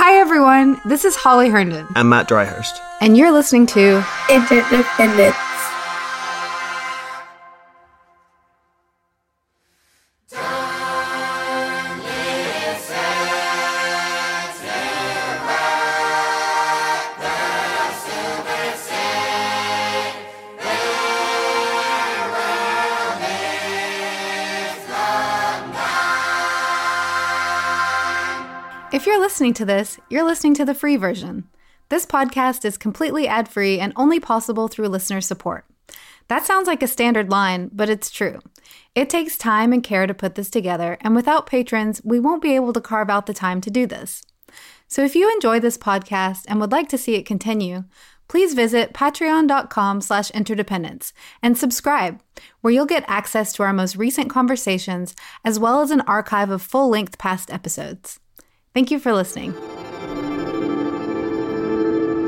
Hi, everyone. This is Holly Herndon. I'm Matt Dryhurst. And you're listening to Interdependence. Listening to this, you're listening to the free version. This podcast is completely ad free and only possible through listener support. That sounds like a standard line, but it's true. It takes time and care to put this together, and without patrons, we won't be able to carve out the time to do this. So if you enjoy this podcast and would like to see it continue, please visit patreon.com slash interdependence and subscribe, where you'll get access to our most recent conversations as well as an archive of full-length past episodes. Thank you for listening.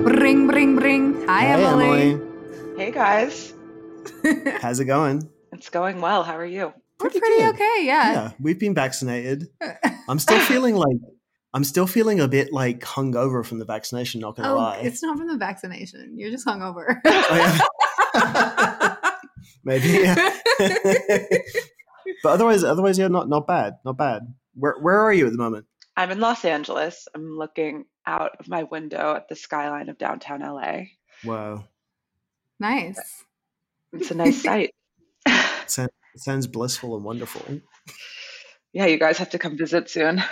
Bring, bring, bring. Hi, Hey, Emily. Hey guys, How's it going? it's going well. How are you? We're Pretty pretty good. okay, yeah. Yeah, we've been vaccinated. I'm still feeling like I'm still feeling a bit like hungover from the vaccination. Not gonna Oh, lie. it's not from the vaccination. You're just hungover. Oh, yeah. Maybe. Yeah. but otherwise, otherwise, yeah, not not bad, not bad. Where where are you at the moment? I'm in Los Angeles. I'm looking out of my window at the skyline of downtown LA. Wow, nice. It's a nice sight. sounds, sounds blissful and wonderful. yeah, you guys have to come visit soon.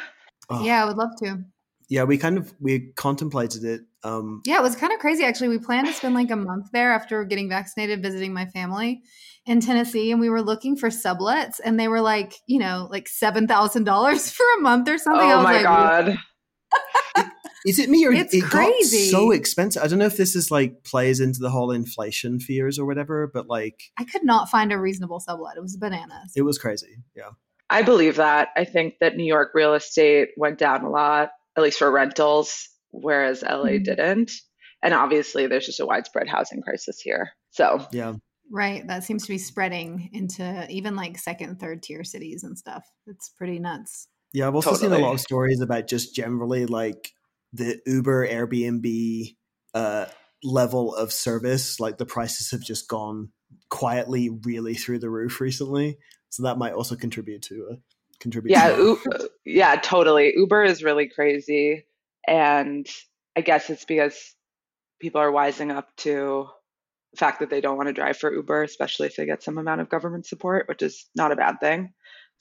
Oh, Yeah, I would love to. Yeah. We kind of we contemplated it. Um, Yeah, it was kind of crazy actually. We planned to spend like a month there after getting vaccinated, visiting my family in Tennessee, and we were looking for sublets, and they were like, you know, like seven thousand dollars for a month or something. I oh was my like, god. Is it me or It's it crazy. got so expensive? I don't know if this is like plays into the whole inflation fears or whatever, but like I could not find a reasonable sublet. It was bananas. it was crazy. Yeah. I believe that. I think that New York real estate went down a lot, at least for rentals, whereas LA Mhm. didn't. And obviously, there's just a widespread housing crisis here. So, Yeah. Right. That seems to be spreading into even like second, third tier cities and stuff. It's pretty nuts. Yeah. I've also seen a lot of stories about just generally like the Uber, Airbnb uh, level of service. Like the prices have just gone quietly really through the roof recently. So that might also contribute to uh, contribute. yeah, to U- yeah, totally. Uber is really crazy. And I guess it's because people are wising up to the fact that they don't want to drive for Uber, especially if they get some amount of government support, which is not a bad thing.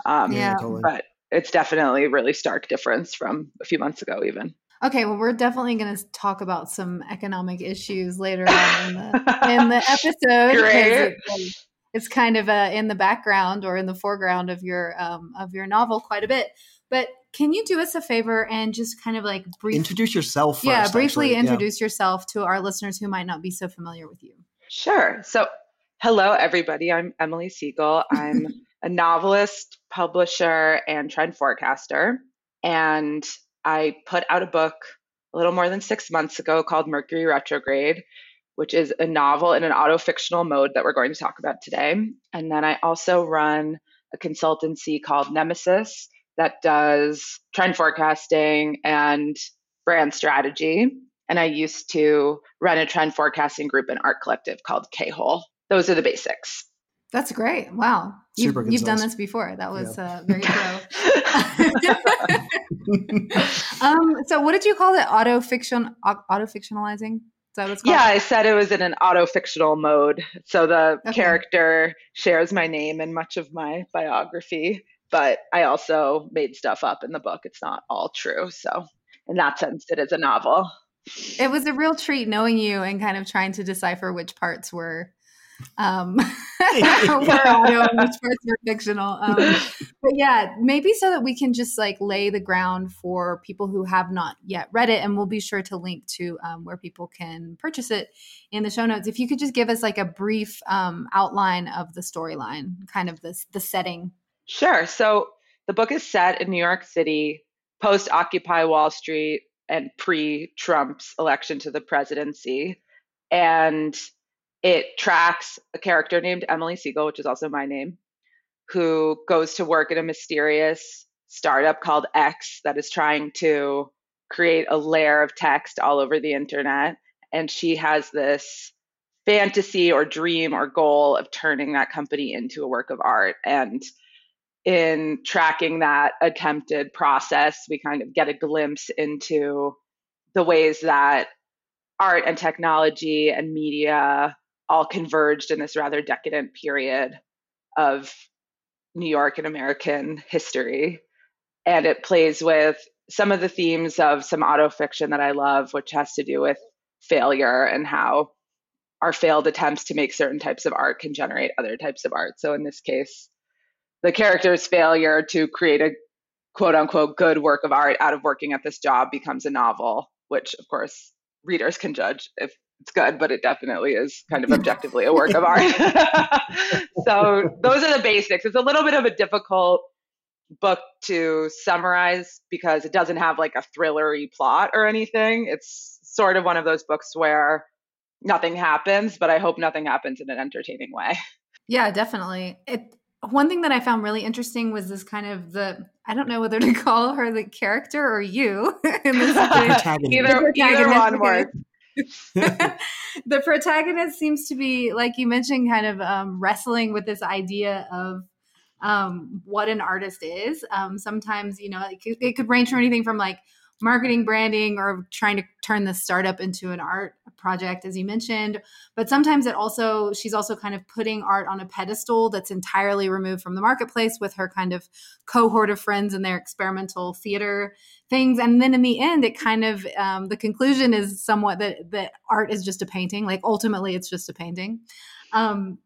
Um, Yeah. totally. But it's definitely a really stark difference from a few months ago, even. Okay, well, we're definitely going to talk about some economic issues later on in the in the episode. 'cause Great. It, it's kind of uh, in the background or in the foreground of your um, of your novel quite a bit. But can you do us a favor and just kind of like briefly, Introduce yourself. First, yeah, briefly actually. Yeah. introduce yourself to our listeners who might not be so familiar with you? Sure. So, hello, everybody. I'm Emily Segal. I'm a novelist, publisher, and trend forecaster. And I put out a book a little more than six months ago called Mercury Retrograde, which is a novel in an auto fictional mode that we're going to talk about today. And then I also run a consultancy called Nemesis that does trend forecasting and brand strategy. And I used to run a trend forecasting group and art collective called K Hole. Those are the basics. That's great. Wow, you've, you've done this before. That was uh, very pro. um, so, what did you call it? Auto fiction, auto fictionalizing. Is that what it's called? yeah, I said it was in an auto fictional mode. So the Okay. character shares my name and much of my biography, but I also made stuff up in the book. It's not all true. So, in that sense, it is a novel. It was a real treat knowing you and kind of trying to decipher which parts were um were audio and which parts were fictional. Um, but yeah, maybe so that we can just like lay the ground for people who have not yet read it, and we'll be sure to link to um, where people can purchase it in the show notes. If you could just give us like a brief um, outline of the storyline, kind of this the setting. Sure. So the book is set in New York City, post Occupy Wall Street and pre Trump's election to the presidency. And it tracks a character named Emily Segal, which is also my name, who goes to work at a mysterious startup called X that is trying to create a layer of text all over the internet. And she has this fantasy or dream or goal of turning that company into a work of art. And in tracking that attempted process, we kind of get a glimpse into the ways that art and technology and media all converged in this rather decadent period of New York and American history. And it plays with some of the themes of some auto fiction that I love, which has to do with failure and how our failed attempts to make certain types of art can generate other types of art. So in this case, the character's failure to create a quote unquote good work of art out of working at this job becomes a novel, which of course readers can judge if it's good, but it definitely is kind of objectively a work of art. so those are the basics. It's a little bit of a difficult book to summarize because it doesn't have like a thrillery plot or anything. It's sort of one of those books where nothing happens, but I hope nothing happens in an entertaining way. Yeah, definitely. It one thing that I found really interesting was this kind of the I don't know whether to call her the character or you in this either, either one works. the protagonist seems to be, like you mentioned, kind of um, wrestling with this idea of um, what an artist is. Um, sometimes, you know, it could, it could range from anything from like marketing, branding, or trying to turn the startup into an art project, as you mentioned. But sometimes it also, she's also kind of putting art on a pedestal that's entirely removed from the marketplace with her kind of cohort of friends and their experimental theater things. And then in the end, it kind of, um, the conclusion is somewhat that, that art is just a painting. Like ultimately, it's just a painting. Um,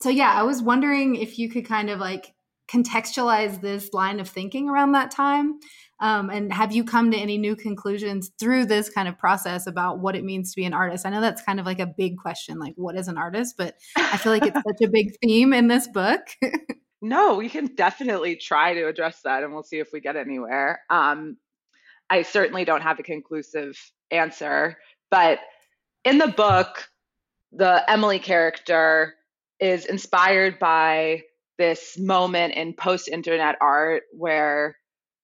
so yeah, I was wondering if you could kind of like contextualize this line of thinking around that time um, and have you come to any new conclusions through this kind of process about what it means to be an artist? I know that's kind of like a big question, like what is an artist? But I feel like it's such a big theme in this book. no, we can definitely try to address that, and we'll see if we get anywhere. Um, I certainly don't have a conclusive answer, but in the book, the Emily character is inspired by this moment in post internet art where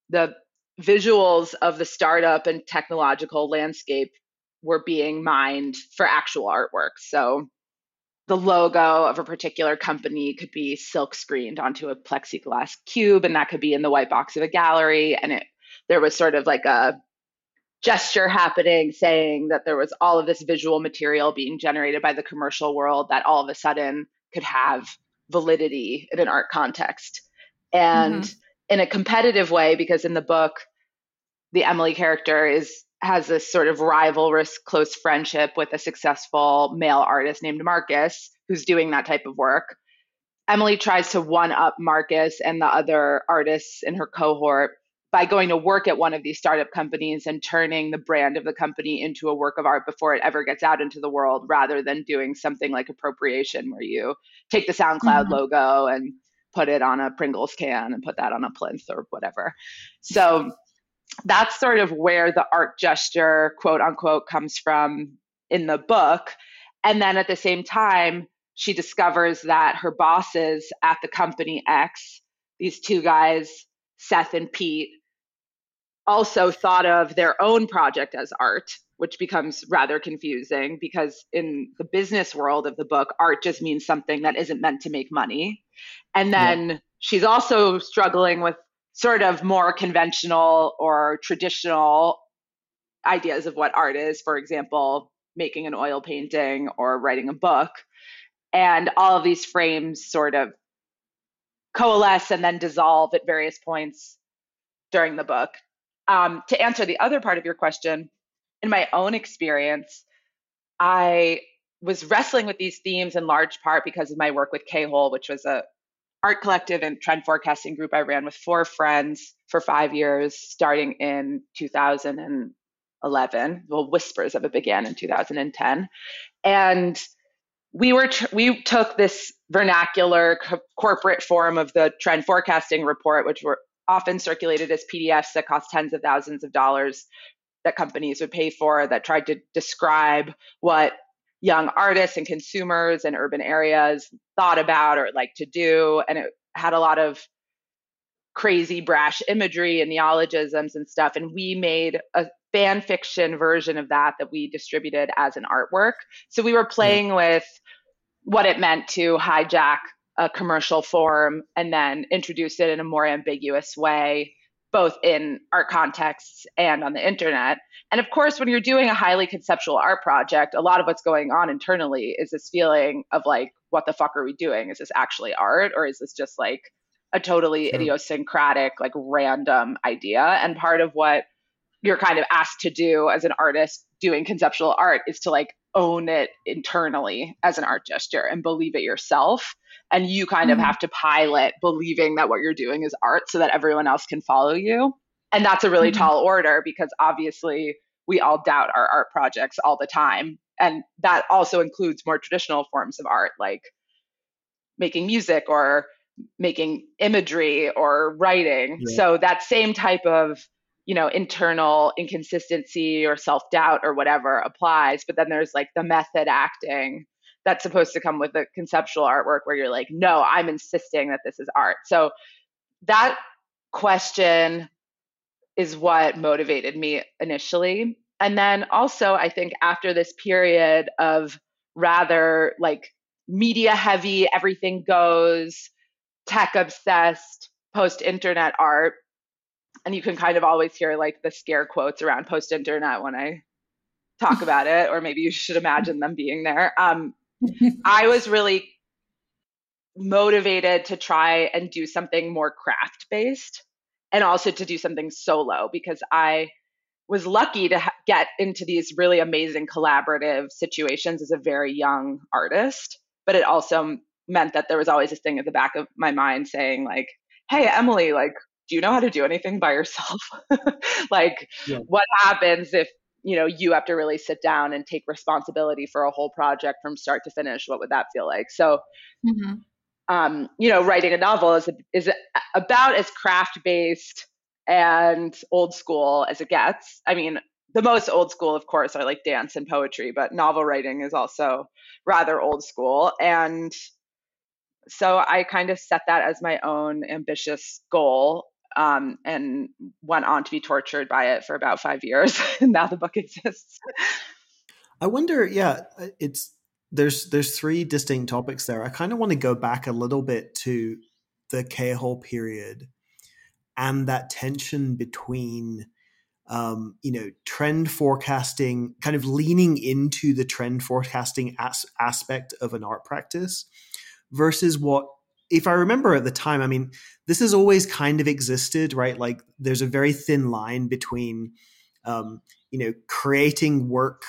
the visuals of the startup and technological landscape were being mined for actual artwork. So the logo of a particular company could be silk screened onto a plexiglass cube, and that could be in the white box of a gallery. And it there was sort of like a gesture happening saying that there was all of this visual material being generated by the commercial world that all of a sudden could have validity in an art context. And mm-hmm. In a competitive way, because in the book, the Emily character is has this sort of rivalrous close friendship with a successful male artist named Marcus who's doing that type of work. Emily tries to one up Marcus and the other artists in her cohort by going to work at one of these startup companies and turning the brand of the company into a work of art before it ever gets out into the world rather than doing something like appropriation where you take the SoundCloud mm-hmm. logo and put it on a Pringles can and put that on a plinth or whatever. So that's sort of where the art gesture, quote unquote, comes from in the book. And then at the same time, she discovers that her bosses at the company X, these two guys, Seth and Pete, also thought of their own project as art, which becomes rather confusing because in the business world of the book, art just means something that isn't meant to make money. And then yeah. she's also struggling with sort of more conventional or traditional ideas of what art is, for example, making an oil painting or writing a book. And all of these frames sort of coalesce and then dissolve at various points during the book. Um, to answer the other part of your question, in my own experience, I was wrestling with these themes in large part because of my work with K Hole, which was a art collective and trend forecasting group I ran with four friends for five years, starting in 2011. Well, whispers of it began in 2010, and we were tr- we took this vernacular co- corporate form of the trend forecasting report, which were often circulated as PDFs that cost tens of thousands of dollars that companies would pay for that tried to describe what young artists and consumers in urban areas thought about or like to do. And it had a lot of crazy brash imagery and neologisms and stuff and we made a fan fiction version of that that we distributed as an artwork so we were hmm. playing yeah. with what it meant to hijack a commercial form and then introduce it in a more ambiguous way both in art contexts and on the internet. And of course, when you're doing a highly conceptual art project, a lot of what's going on internally is this feeling of like, what the fuck are we doing? Is this actually art or is this just like a totally sure. idiosyncratic, like random idea? And part of what you're kind of asked to do as an artist doing conceptual art is to like own it internally as an art gesture and believe it yourself and you kind mm-hmm. of have to pilot believing that what you're doing is art so that everyone else can follow you and that's a really mm-hmm. tall order because obviously we all doubt our art projects all the time and that also includes more traditional forms of art like making music or making imagery or writing yeah. so that same type of you know internal inconsistency or self-doubt or whatever applies but then there's like the method acting that's supposed to come with the conceptual artwork where you're like, no, I'm insisting that this is art. So that question is what motivated me initially. And then also, I think after this period of rather like media heavy, everything goes, tech obsessed, post internet art, and you can kind of always hear like the scare quotes around post internet when I talk about it, or maybe you should imagine them being there. Um, I was really motivated to try and do something more craft based and also to do something solo because I was lucky to ha- get into these really amazing collaborative situations as a very young artist. But it also meant that there was always this thing at the back of my mind saying, like, hey, Emily, like, do you know how to do anything by yourself? like, yeah. what happens if you know you have to really sit down and take responsibility for a whole project from start to finish what would that feel like so mm-hmm. um, you know writing a novel is is about as craft based and old school as it gets i mean the most old school of course are like dance and poetry but novel writing is also rather old school and so i kind of set that as my own ambitious goal um, and went on to be tortured by it for about five years. and now the book exists. I wonder, yeah, uh, it's there's there's three distinct topics there. I kind of want to go back a little bit to the K-hole period and that tension between um, you know trend forecasting, kind of leaning into the trend forecasting as- aspect of an art practice versus what if I remember at the time, I mean, this has always kind of existed, right? Like there's a very thin line between, um, you know, creating work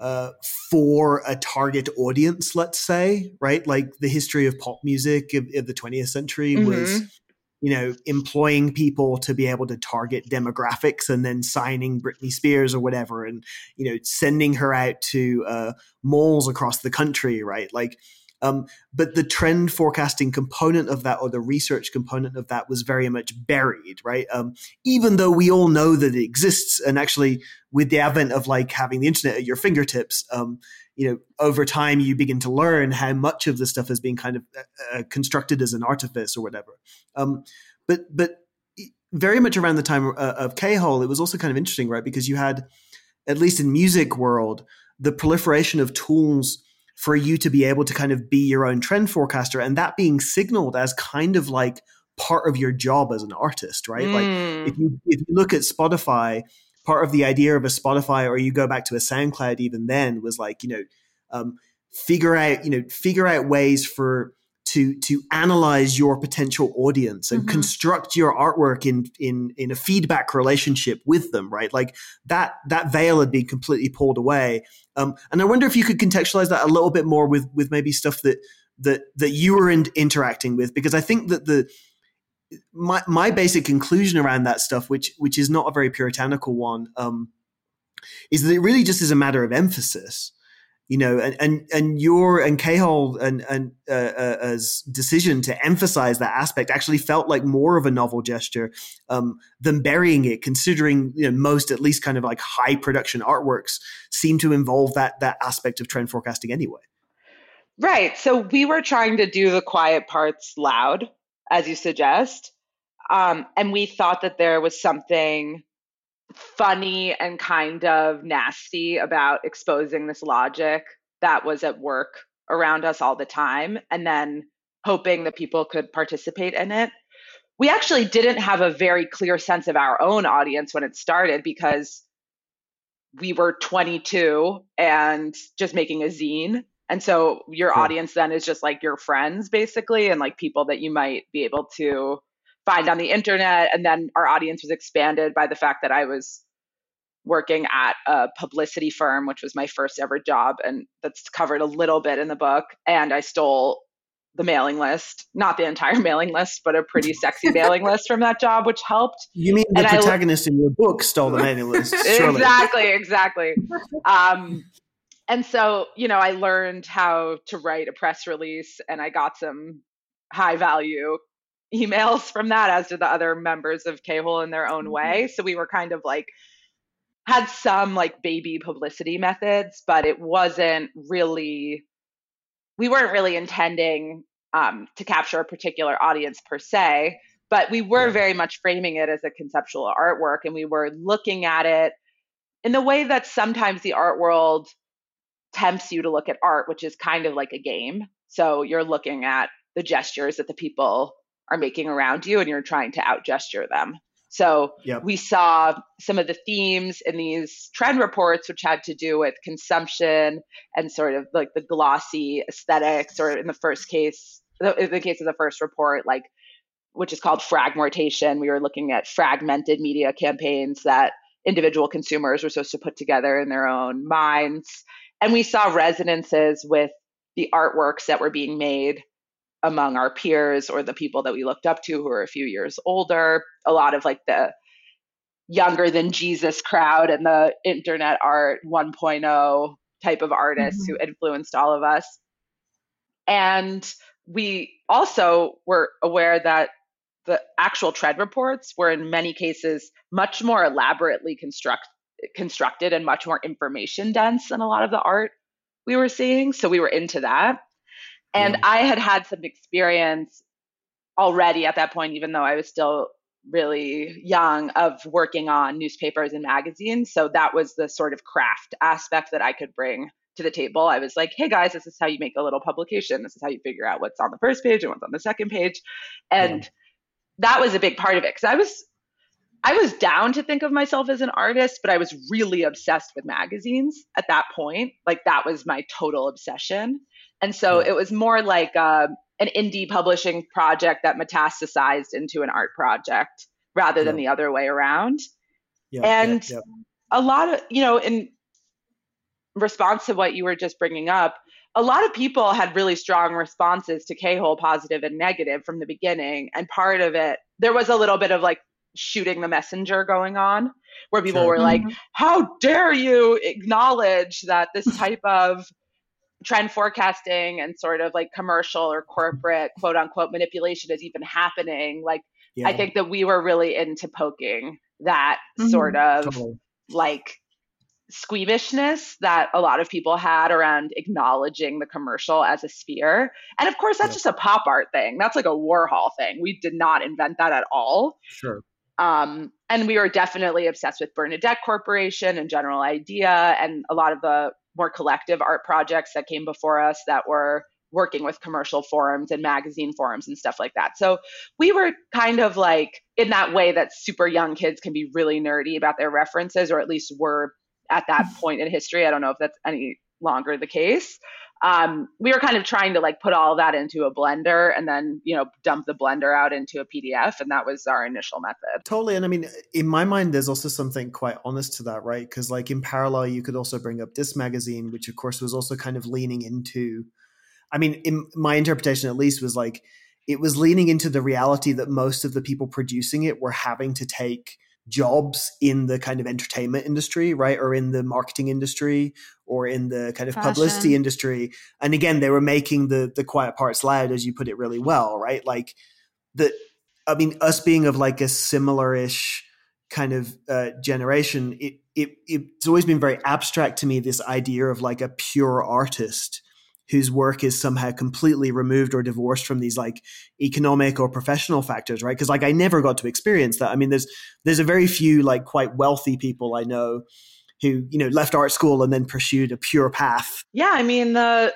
uh, for a target audience, let's say, right? Like the history of pop music of, of the 20th century mm-hmm. was, you know, employing people to be able to target demographics and then signing Britney Spears or whatever and, you know, sending her out to uh, malls across the country, right? Like, um, but the trend forecasting component of that or the research component of that was very much buried, right? Um, even though we all know that it exists, and actually with the advent of like having the internet at your fingertips, um, you know, over time you begin to learn how much of this stuff has been kind of uh, uh constructed as an artifice or whatever. Um, but but very much around the time uh, of K-hole, it was also kind of interesting, right? Because you had, at least in music world, the proliferation of tools for you to be able to kind of be your own trend forecaster and that being signaled as kind of like part of your job as an artist, right? Mm. Like if you if you look at Spotify, part of the idea of a Spotify or you go back to a SoundCloud even then was like, you know, um, figure out, you know, figure out ways for to to analyze your potential audience and mm-hmm. construct your artwork in in in a feedback relationship with them right? Like that that veil had been completely pulled away. Um, and i wonder if you could contextualize that a little bit more with with maybe stuff that that that you were in, interacting with because i think that the my my basic conclusion around that stuff which which is not a very puritanical one um, is that it really just is a matter of emphasis you know, and and and your and K-hole and and uh, uh, decision to emphasize that aspect actually felt like more of a novel gesture um, than burying it, considering you know, most at least kind of like high production artworks seem to involve that that aspect of trend forecasting anyway. Right. So we were trying to do the quiet parts loud, as you suggest. Um, and we thought that there was something funny and kind of nasty about exposing this logic that was at work around us all the time and then hoping that people could participate in it. We actually didn't have a very clear sense of our own audience when it started because we were 22 and just making a zine. And so your sure. audience then is just like your friends basically and like people that you might be able to find on the internet. And then our audience was expanded by the fact that I was working at a publicity firm, which was my first ever job. And that's covered a little bit in the book. And I stole the mailing list, not the entire mailing list, but a pretty sexy mailing list from that job, which helped. You mean the and protagonist I, in your book stole the mailing list? exactly, exactly. Um, and so, you know, I learned how to write a press release and I got some high value emails from that, as did the other members of K-Hole in their own mm-hmm. way. So we were kind of like, had some like baby publicity methods, but it wasn't really, we weren't really intending um, to capture a particular audience per se, but we were very much framing it as a conceptual artwork and we were looking at it in the way that sometimes the art world tempts you to look at art, which is kind of like a game. So you're looking at the gestures that the people are making around you and you're trying to out gesture them. So yep. we saw some of the themes in these trend reports, which had to do with consumption and sort of like the glossy aesthetics, or in the first case, in the case of the first report, like which is called fragmentation. We were looking at fragmented media campaigns that individual consumers were supposed to put together in their own minds. And we saw resonances with the artworks that were being made among our peers or the people that we looked up to who are a few years older. A lot of like the younger than Jesus crowd and the internet art 1.0 type of artists mm-hmm. who influenced all of us. And we also were aware that the actual trend reports were in many cases much more elaborately construct, constructed and much more information dense than a lot of the art we were seeing. So we were into that. And. I had had some experience already at that point, even though I was still really young, of working on newspapers and magazines. So that was the sort of craft aspect that I could bring to the table. I was like, hey guys, this is how you make a little publication. This is how you figure out what's on the first page and what's on the second page. And that was a big part of it because I was I was down to think of myself as an artist, but I was really obsessed with magazines at that point. Like that was my total obsession. And so yeah. it was more like uh, an indie publishing project that metastasized into an art project rather than the other way around. Yeah, and a lot of, you know, in response to what you were just bringing up, a lot of people had really strong responses to K-hole positive and negative from the beginning. And part of it, there was a little bit of like shooting the messenger going on where people sure. were like, mm-hmm. how dare you acknowledge that this type of trend forecasting and sort of like commercial or corporate quote unquote manipulation is even happening like yeah. i think that we were really into poking that mm-hmm. sort of totally. like squeamishness that a lot of people had around acknowledging the commercial as a sphere and of course that's yeah. just a pop art thing that's like a warhol thing we did not invent that at all sure um, and we were definitely obsessed with Bernadette Corporation and General Idea and a lot of the more collective art projects that came before us that were working with commercial forums and magazine forums and stuff like that. So we were kind of like in that way that super young kids can be really nerdy about their references, or at least were at that point in history. I don't know if that's any longer the case um, we were kind of trying to like put all that into a blender and then you know dump the blender out into a pdf and that was our initial method. Totally and i mean in my mind there's also something quite honest to that right? Because like in parallel you could also bring up this magazine which of course was also kind of leaning into i mean in my interpretation at least was like it was leaning into the reality that most of the people producing it were having to take jobs in the kind of entertainment industry, right? Or in the marketing industry or in the kind of Fashion. publicity industry. And again, they were making the the quiet parts loud, as you put it really well, right? Like the I mean, us being of like a similar-ish kind of uh, generation, it, it it's always been very abstract to me, this idea of like a pure artist whose work is somehow completely removed or divorced from these like economic or professional factors right? Because like i never got to experience that. I mean there's there's a very few like quite wealthy people i know who you know left art school and then pursued a pure path. Yeah i mean the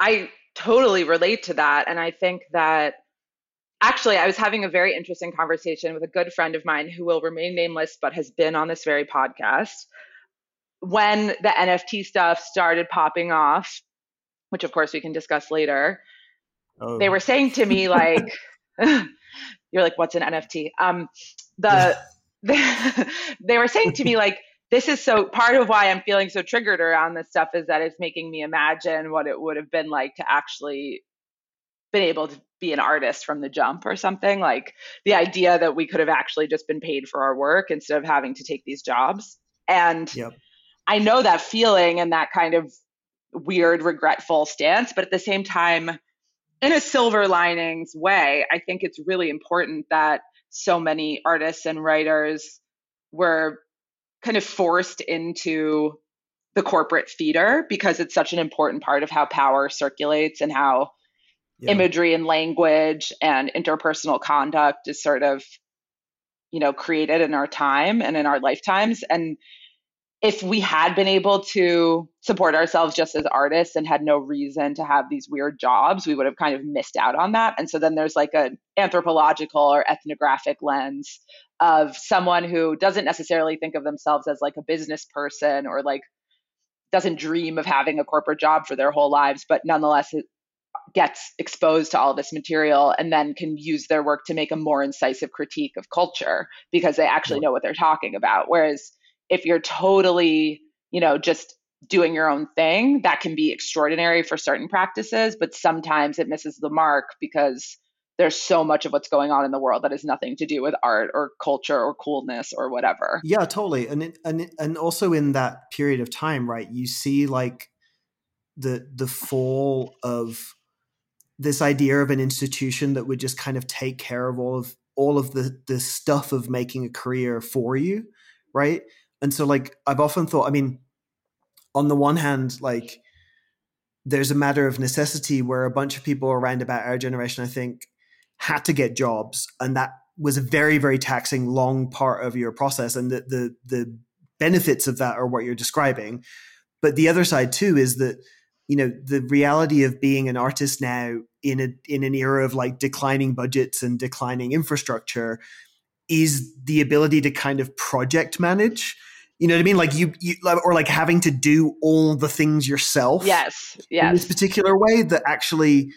i totally relate to that and i think that actually i was having a very interesting conversation with a good friend of mine who will remain nameless but has been on this very podcast when the nft stuff started popping off which of course we can discuss later, oh. they were saying to me like, "You're like, what's an NFT?" Um, the they, they were saying to me like, "This is so part of why I'm feeling so triggered around this stuff is that it's making me imagine what it would have been like to actually been able to be an artist from the jump or something like the idea that we could have actually just been paid for our work instead of having to take these jobs and yep. i know that feeling and that kind of weird, regretful stance. But at the same time, in a silver linings way, I think it's really important that so many artists and writers were kind of forced into the corporate theater because it's such an important part of how power circulates and how yeah. imagery and language and interpersonal conduct is sort of you know created in our time and in our lifetimes and if we had been able to support ourselves just as artists and had no reason to have these weird jobs, we would have kind of missed out on that. And so then there's like an anthropological or ethnographic lens of someone who doesn't necessarily think of themselves as like a business person or like doesn't dream of having a corporate job for their whole lives, but nonetheless gets exposed to all this material and then can use their work to make a more incisive critique of culture because they actually know what they're talking about. Whereas if you're totally, you know, just doing your own thing, that can be extraordinary for certain practices, but sometimes it misses the mark because there's so much of what's going on in the world that has nothing to do with art or culture or coolness or whatever. Yeah, totally. And and and also in that period of time, right? You see like the the fall of this idea of an institution that would just kind of take care of all of all of the the stuff of making a career for you, right? And so like I've often thought, I mean, on the one hand, like there's a matter of necessity where a bunch of people around about our generation, I think, had to get jobs, and that was a very, very taxing, long part of your process. And the the the benefits of that are what you're describing. But the other side too is that you know the reality of being an artist now in a in an era of like declining budgets and declining infrastructure is the ability to kind of project manage you know what I mean? Like you, you or like having to do all the things yourself. Yes. Yes. In this particular way that actually,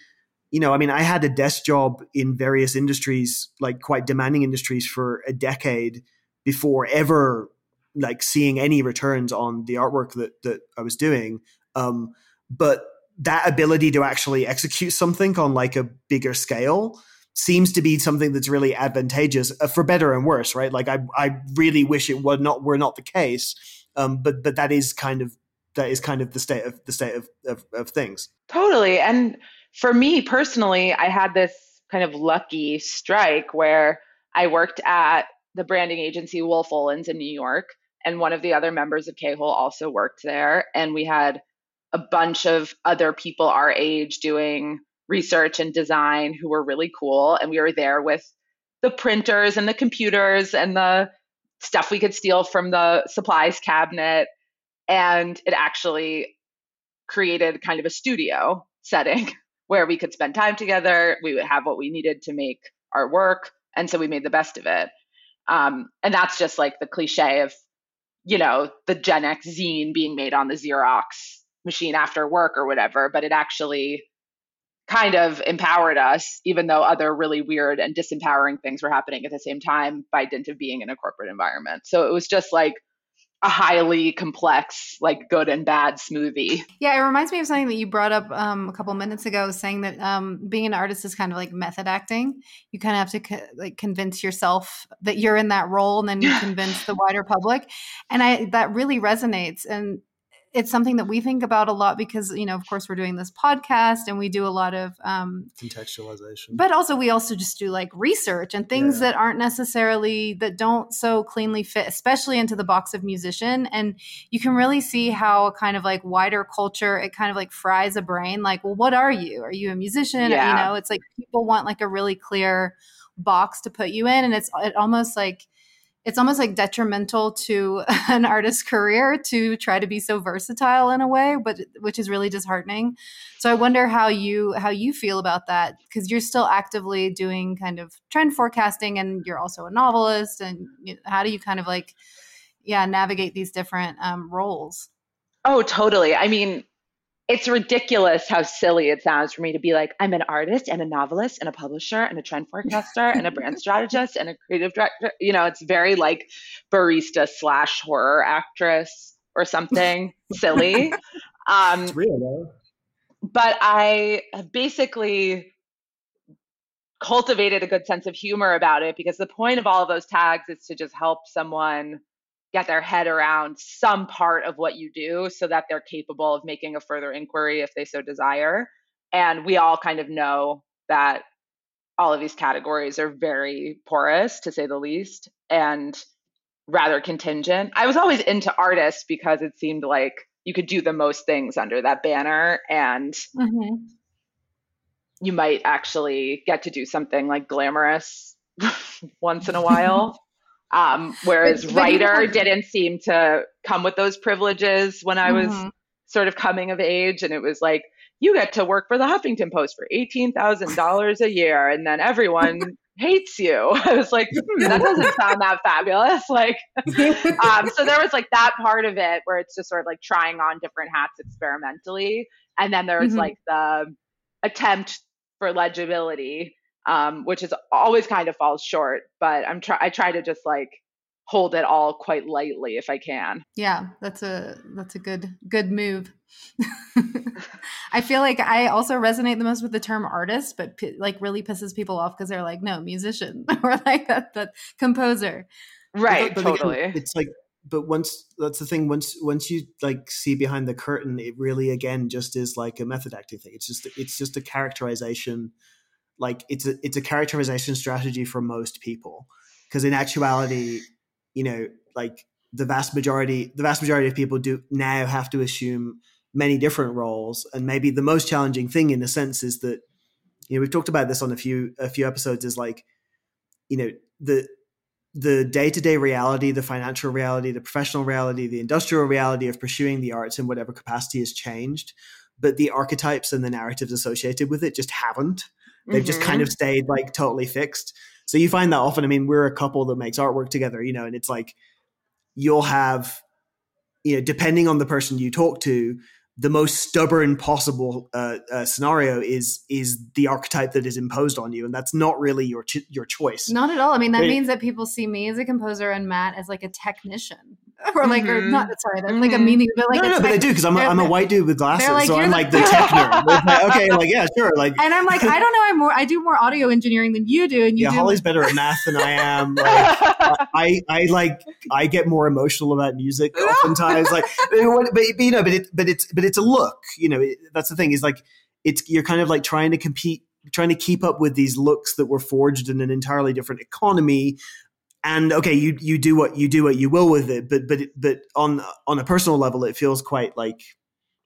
you know, I mean, I had a desk job in various industries, like quite demanding industries for a decade before ever like seeing any returns on the artwork that that I was doing. Um, but that ability to actually execute something on like a bigger scale seems to be something that's really advantageous uh, for better and worse, right? Like I, I really wish it were not were not the case, um, but but that is kind of that is kind of the state of the state of, of, of things. Totally, and for me personally, I had this kind of lucky strike where I worked at the branding agency Wolff Olins in New York, and one of the other members of K-hole also worked there, and we had a bunch of other people our age doing research and design who were really cool. And we were there with the printers and the computers and the stuff we could steal from the supplies cabinet. And it actually created kind of a studio setting where we could spend time together. We would have what we needed to make our work. And so we made the best of it. Um, and that's just like the cliche of, you know, the Gen X zine being made on the Xerox machine after work or whatever. But it actually kind of empowered us, even though other really weird and disempowering things were happening at the same time by dint of being in a corporate environment. So it was just like a highly complex, like good and bad smoothie. Yeah, it reminds me of something that you brought up um, a couple minutes ago, saying that um, being an artist is kind of like method acting. You kind of have to co- like convince yourself that you're in that role, and then you convince the wider public. And I that really resonates. And it's something that we think about a lot because you know of course we're doing this podcast and we do a lot of um, contextualization but also we also just do like research and things yeah. that aren't necessarily that don't so cleanly fit especially into the box of musician and you can really see how kind of like wider culture it kind of like fries a brain like well what are you are you a musician yeah. you know it's like people want like a really clear box to put you in and it's it almost like it's almost like detrimental to an artist's career to try to be so versatile in a way but which is really disheartening. So i wonder how you how you feel about that because you're still actively doing kind of trend forecasting and you're also a novelist and how do you kind of like yeah navigate these different um, roles? Oh totally. I mean it's ridiculous how silly it sounds for me to be like, I'm an artist and a novelist and a publisher and a trend forecaster and a brand strategist and a creative director. You know, it's very like barista slash horror actress or something silly. Um, it's real though. But I basically cultivated a good sense of humor about it because the point of all of those tags is to just help someone get their head around some part of what you do so that they're capable of making a further inquiry if they so desire. And we all kind of know that all of these categories are very porous, to say the least, and rather contingent. I was always into artists because it seemed like you could do the most things under that banner and mm-hmm. you might actually get to do something like glamorous once in a while. Um, whereas writer didn't seem to come with those privileges when I was mm-hmm. sort of coming of age. And it was like, you get to work for the Huffington Post for $18,000 a year. And then everyone hates you. I was like, hmm, that doesn't sound that fabulous. Like, um, so there was like that part of it where it's just sort of like trying on different hats experimentally. And then there was mm-hmm. like the attempt for legibility um, which is always kind of falls short. But I'm try I try to just like hold it all quite lightly if I can. Yeah, that's a that's a good good move. I feel like I also resonate the most with the term artist, but p- like really pisses people off because they're like, no, musician or like that that composer. Right, but, but totally. Again, it's like but once that's the thing once once you like see behind the curtain it really again just is like a method acting thing it's just it's just a characterization like it's a it's a characterization strategy for most people. Because in actuality you know like the vast majority the vast majority of people do now have to assume many different roles. And maybe the most challenging thing in a sense is that you know we've talked about this on a few a few episodes is like you know the the day-to-day reality the financial reality the professional reality the industrial reality of pursuing the arts in whatever capacity has changed. But the archetypes and the narratives associated with it just haven't They've mm-hmm. just kind of mm-hmm. stayed like totally fixed. So you find that often. I mean, we're a couple that makes artwork together, you know, and it's like you'll have, you know, depending on the person you talk to, the most stubborn possible uh, uh, scenario is is the archetype that is imposed on you, and that's not really your ch- your choice. Not at all. I mean, that means that people see me as a composer and Matt as like a technician. or like, mm-hmm. or not. Sorry, that's mm-hmm. like a mm-hmm. meaning, but like, no, no, but they do because I'm, a, I'm a white dude with glasses, like, so I'm like the tech nerd. like, okay, like yeah, sure, like, and I'm like, I don't know, I'm more, I do more audio engineering than you do, and you yeah, do. Holly's better at math than I am. Like, I, I like, I get more emotional about music oftentimes, like, but, but you know, but it, but it's, but it's a look, you know, it, that's the thing is like, it's you're kind of like trying to compete trying to keep up with these looks that were forged in an entirely different economy and okay, you you do what you do what you will with it, but but but on on a personal level, it feels quite like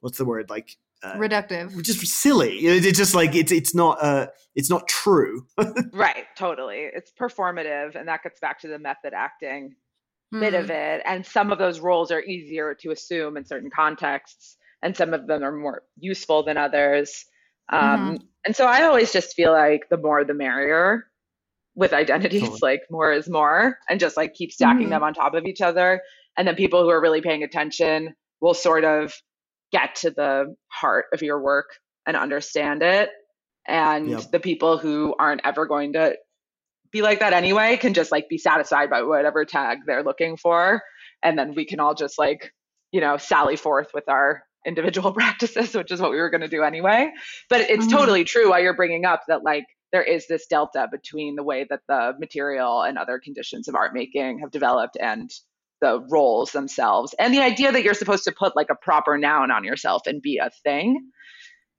what's the word like uh, reductive, just silly. It's just like it's it's not uh it's not true. right, totally. It's performative, and that gets back to the method acting mm. bit of hmm. it. And some of those roles are easier to assume in certain contexts, and some of them are more useful than others. Um, mm-hmm. And so I always just feel like the more the merrier with identities totally. like more is more and just like keep stacking mm-hmm. them on top of each other and then people who are really paying attention will sort of get to the heart of your work and understand it and yep. the people who aren't ever going to be like that anyway can just like be satisfied by whatever tag they're looking for and then we can all just like you know sally forth with our individual practices which is what we were going to do anyway but it's mm-hmm. totally true why you're bringing up that like there is this delta between the way that the material and other conditions of art making have developed and the roles themselves and the idea that you're supposed to put like a proper noun on yourself and be a thing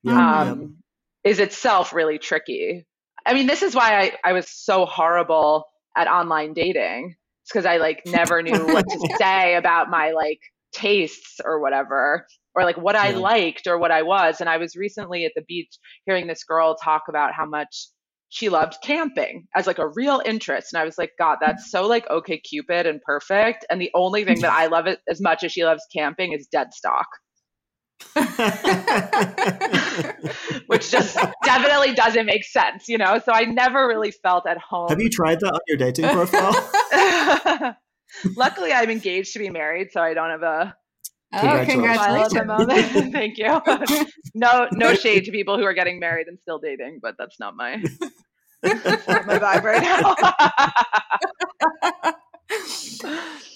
Yeah, um, is itself really tricky. I mean, this is why I, I was so horrible at online dating. It's because I like never knew what to say about my like tastes or whatever, or like what I liked or what I was. And I was recently at the beach hearing this girl talk about how much she loved camping as like a real interest. And I was like, God, that's so like OkCupid and perfect. And the only thing that I love it as much as she loves camping is dead stock. which just definitely doesn't make sense, you know? So I never really felt at home. Have you tried that on your dating profile? Luckily, I'm engaged to be married, so I don't have a Oh, file at the congratulations. moment. Thank you. no, no shade to people who are getting married and still dating, but that's not my that's not my vibe right now.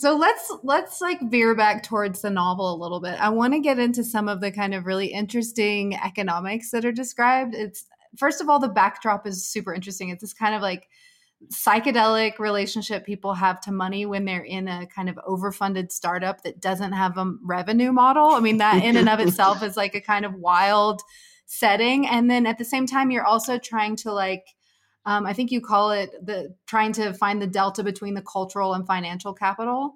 So let's let's like veer back towards the novel a little bit. I want to get into some of the kind of really interesting economics that are described. It's first of all the backdrop is super interesting. It's this kind of like psychedelic relationship people have to money when they're in a kind of overfunded startup that doesn't have a revenue model. I mean that in and of itself is like a kind of wild setting and then at the same time you're also trying to like um, I think you call it the trying to find the delta between the cultural and financial capital.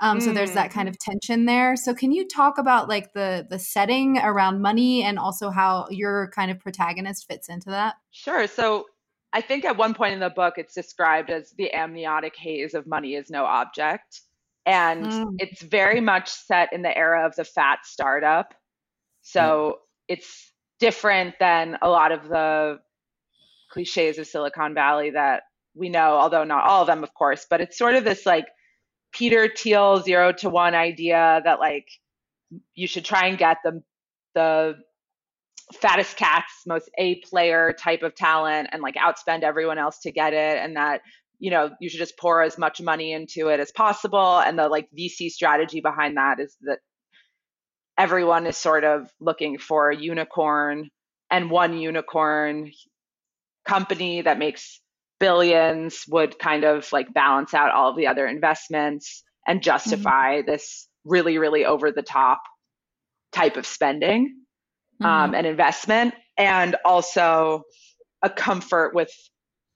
Um, so there's that kind of tension there. So can you talk about like the the setting around money and also how your kind of protagonist fits into that? Sure. So I think at one point in the book, it's described as the amniotic haze of money is no object. And Mm. it's very much set in the era of the fat startup. So it's different than a lot of the cliches of Silicon Valley that we know, although not all of them, of course. But it's sort of this like Peter Thiel zero to one idea that like you should try and get the the fattest cats, most A player type of talent and like outspend everyone else to get it. And that, you know, you should just pour as much money into it as possible. And the like VC strategy behind that is that everyone is sort of looking for a unicorn and one unicorn company that makes billions would kind of like balance out all of the other investments and justify this really, really over the top type of spending um, and investment, and also a comfort with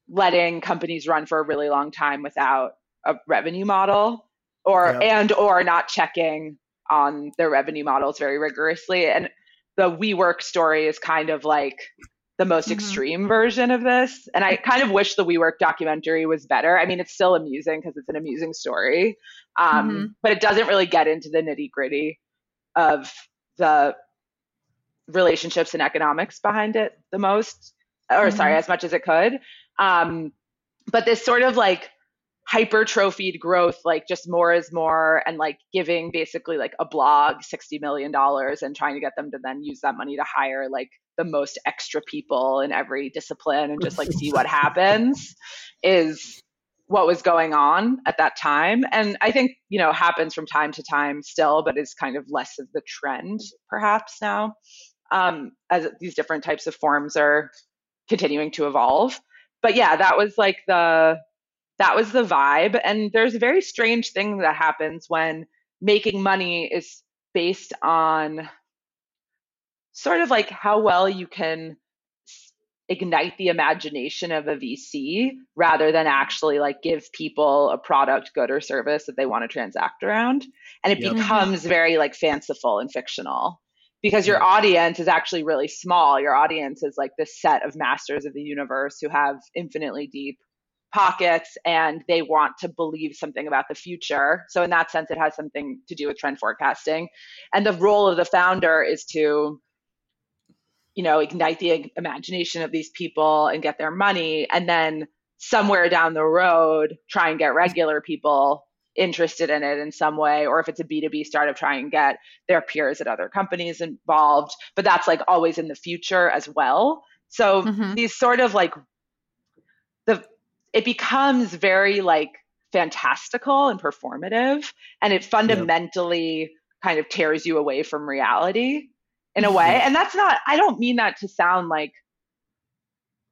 letting companies run for a really long time without a revenue model, or Yeah. and or not checking on their revenue models very rigorously. And the WeWork story is kind of like the most Mhm. extreme version of this. And I kind of wish the WeWork documentary was better. I mean, it's still amusing because it's an amusing story, um, Mhm. but it doesn't really get into the nitty gritty of the relationships and economics behind it the most, or sorry, as much as it could. Um, but this sort of like hypertrophied growth, like just more is more, and like giving basically like a blog $60 million and trying to get them to then use that money to hire like the most extra people in every discipline and just like see what happens is what was going on at that time. And i think you know happens from time to time still but is kind of less of the trend perhaps now. Um, as these different types of forms are continuing to evolve. But yeah that was like the that was the vibe and there's a very strange thing that happens when making money is based on sort of like how well you can ignite the imagination of a VC rather than actually like give people a product, good or service that they want to transact around. And it Yep. Mm-hmm. becomes very like fanciful and fictional because your Yep. audience is actually really small. Your audience is like this set of masters of the universe who have infinitely deep pockets and they want to believe something about the future. So in that sense it has something to do with trend forecasting. And the role of the founder is to you know, ignite the imagination of these people and get their money. And then somewhere down the road, try and get regular people interested in it in some way. Or if it's a B2B startup, try and get their peers at other companies involved. But that's like always in the future as well. So Mhm. these sort of like it becomes very like fantastical and performative. And it fundamentally kind of tears you away from reality in a way. And that's not, I don't mean that to sound like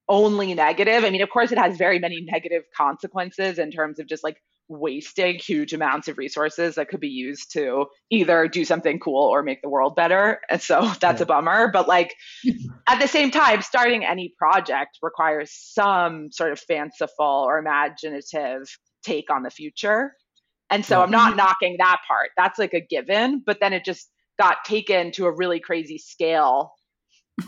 only negative. I mean, of course, it has very many negative consequences in terms of just like wasting huge amounts of resources that could be used to either do something cool or make the world better. And so that's yeah. a bummer. But like at the same time, starting any project requires some sort of fanciful or imaginative take on the future. And so yeah. I'm not knocking that part. That's like a given, but then it just got taken to a really crazy scale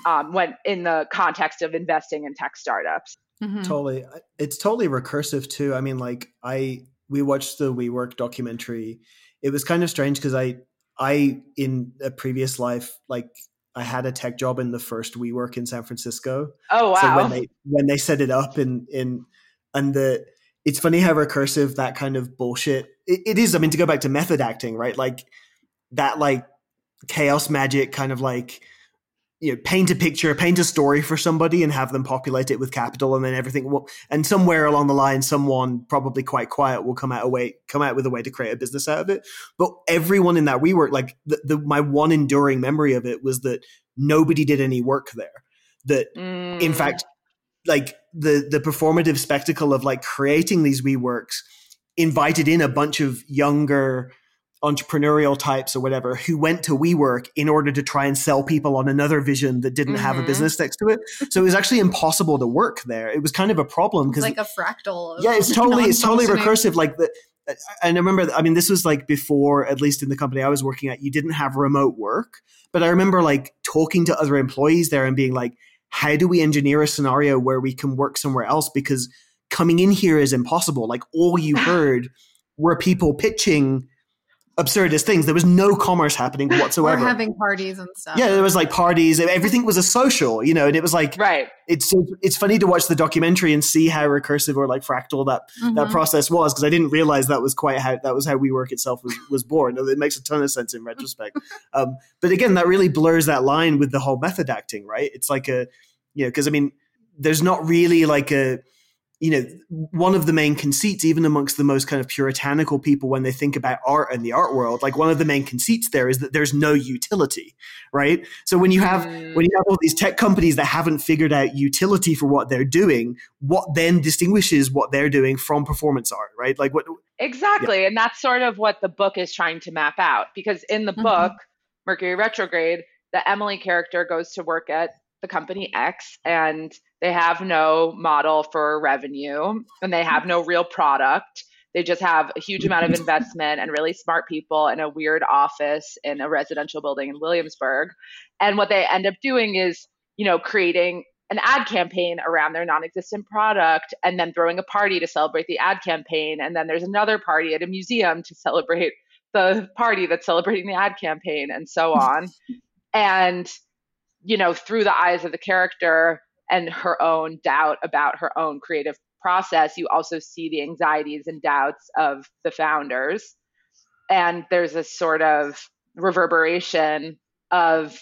um, when in the context of investing in tech startups. Mm-hmm. Totally. It's totally recursive too. I mean, like I we watched the WeWork documentary. It was kind of strange because I I in a previous life like I had a tech job in the first WeWork in San Francisco. Oh wow! So when they when they set it up in in and the it's funny how recursive that kind of bullshit it, it is. I mean, to go back to method acting, right? Like that, like chaos magic, kind of like you know, paint a picture, paint a story for somebody, and have them populate it with capital, and then everything will. And somewhere along the line, someone probably quite quiet will come out a way, come out with a way to create a business out of it. But everyone in that we work like the, the my one enduring memory of it was that nobody did any work there. That mm. in fact, like the the performative spectacle of like creating these we works invited in a bunch of younger entrepreneurial types or whatever who went to WeWork in order to try and sell people on another vision that didn't mm-hmm. have a mm-hmm. business next to it. So it was actually impossible to work there. It was kind of a problem because like a fractal. yeah, it's totally it's totally recursive. Like the and I remember, I mean, this was like before, at least in the company I was working at, you didn't have remote work. But I remember like talking to other employees there and being like, how do we engineer a scenario where we can work somewhere else? Because coming in here is impossible. Like all you heard were people pitching absurdist things. There was no commerce happening whatsoever. Or having parties and stuff. Yeah, there was like parties. Everything was a social, you know, and it was like right. It's it's funny to watch the documentary and see how recursive or like fractal that mm-hmm. that process was because I didn't realize that was quite how that was how WeWork itself was was born. It makes a ton of sense in retrospect. um, but again, that really blurs that line with the whole method acting, right? It's like a you know because I mean, there's not really like a you know, one of the main conceits, even amongst the most kind of puritanical people when they think about art and the art world, like one of the main conceits there is that there's no utility, right? So when you have mm. when you have all these tech companies that haven't figured out utility for what they're doing, what then distinguishes what they're doing from performance art, right? Like what Exactly. Yeah. And that's sort of what the book is trying to map out. Because in the mm-hmm. book, Mercury Retrograde, the Emily character goes to work at the company X and they have no model for revenue and they have no real product. They just have a huge amount of investment and really smart people in a weird office in a residential building in Williamsburg. And what they end up doing is, you know, creating an ad campaign around their non-existent product and then throwing a party to celebrate the ad campaign and then there's another party at a museum to celebrate the party that's celebrating the ad campaign and so on. and you know, through the eyes of the character and her own doubt about her own creative process, you also see the anxieties and doubts of the founders. And there's a sort of reverberation of,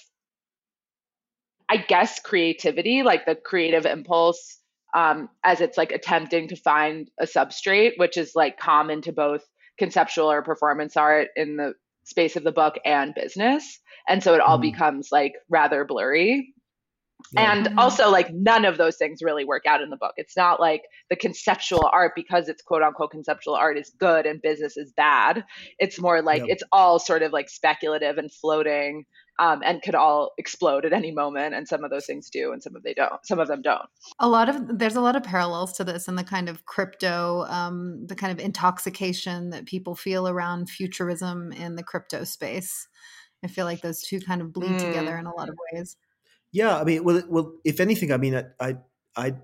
I guess, creativity, like the creative impulse, um, as it's like attempting to find a substrate, which is like common to both conceptual or performance art in the space of the book and business and so it all mm. becomes like rather blurry yeah. and mm-hmm. also like none of those things really work out in the book it's not like the conceptual art because it's quote unquote conceptual art is good and business is bad it's more like yep. it's all sort of like speculative and floating um, and could all explode at any moment and some of those things do and some of they don't some of them don't a lot of there's a lot of parallels to this and the kind of crypto um, the kind of intoxication that people feel around futurism in the crypto space I feel like those two kind of bleed mm. together in a lot of ways. Yeah, I mean, well, well, if anything, I mean, I, I, I,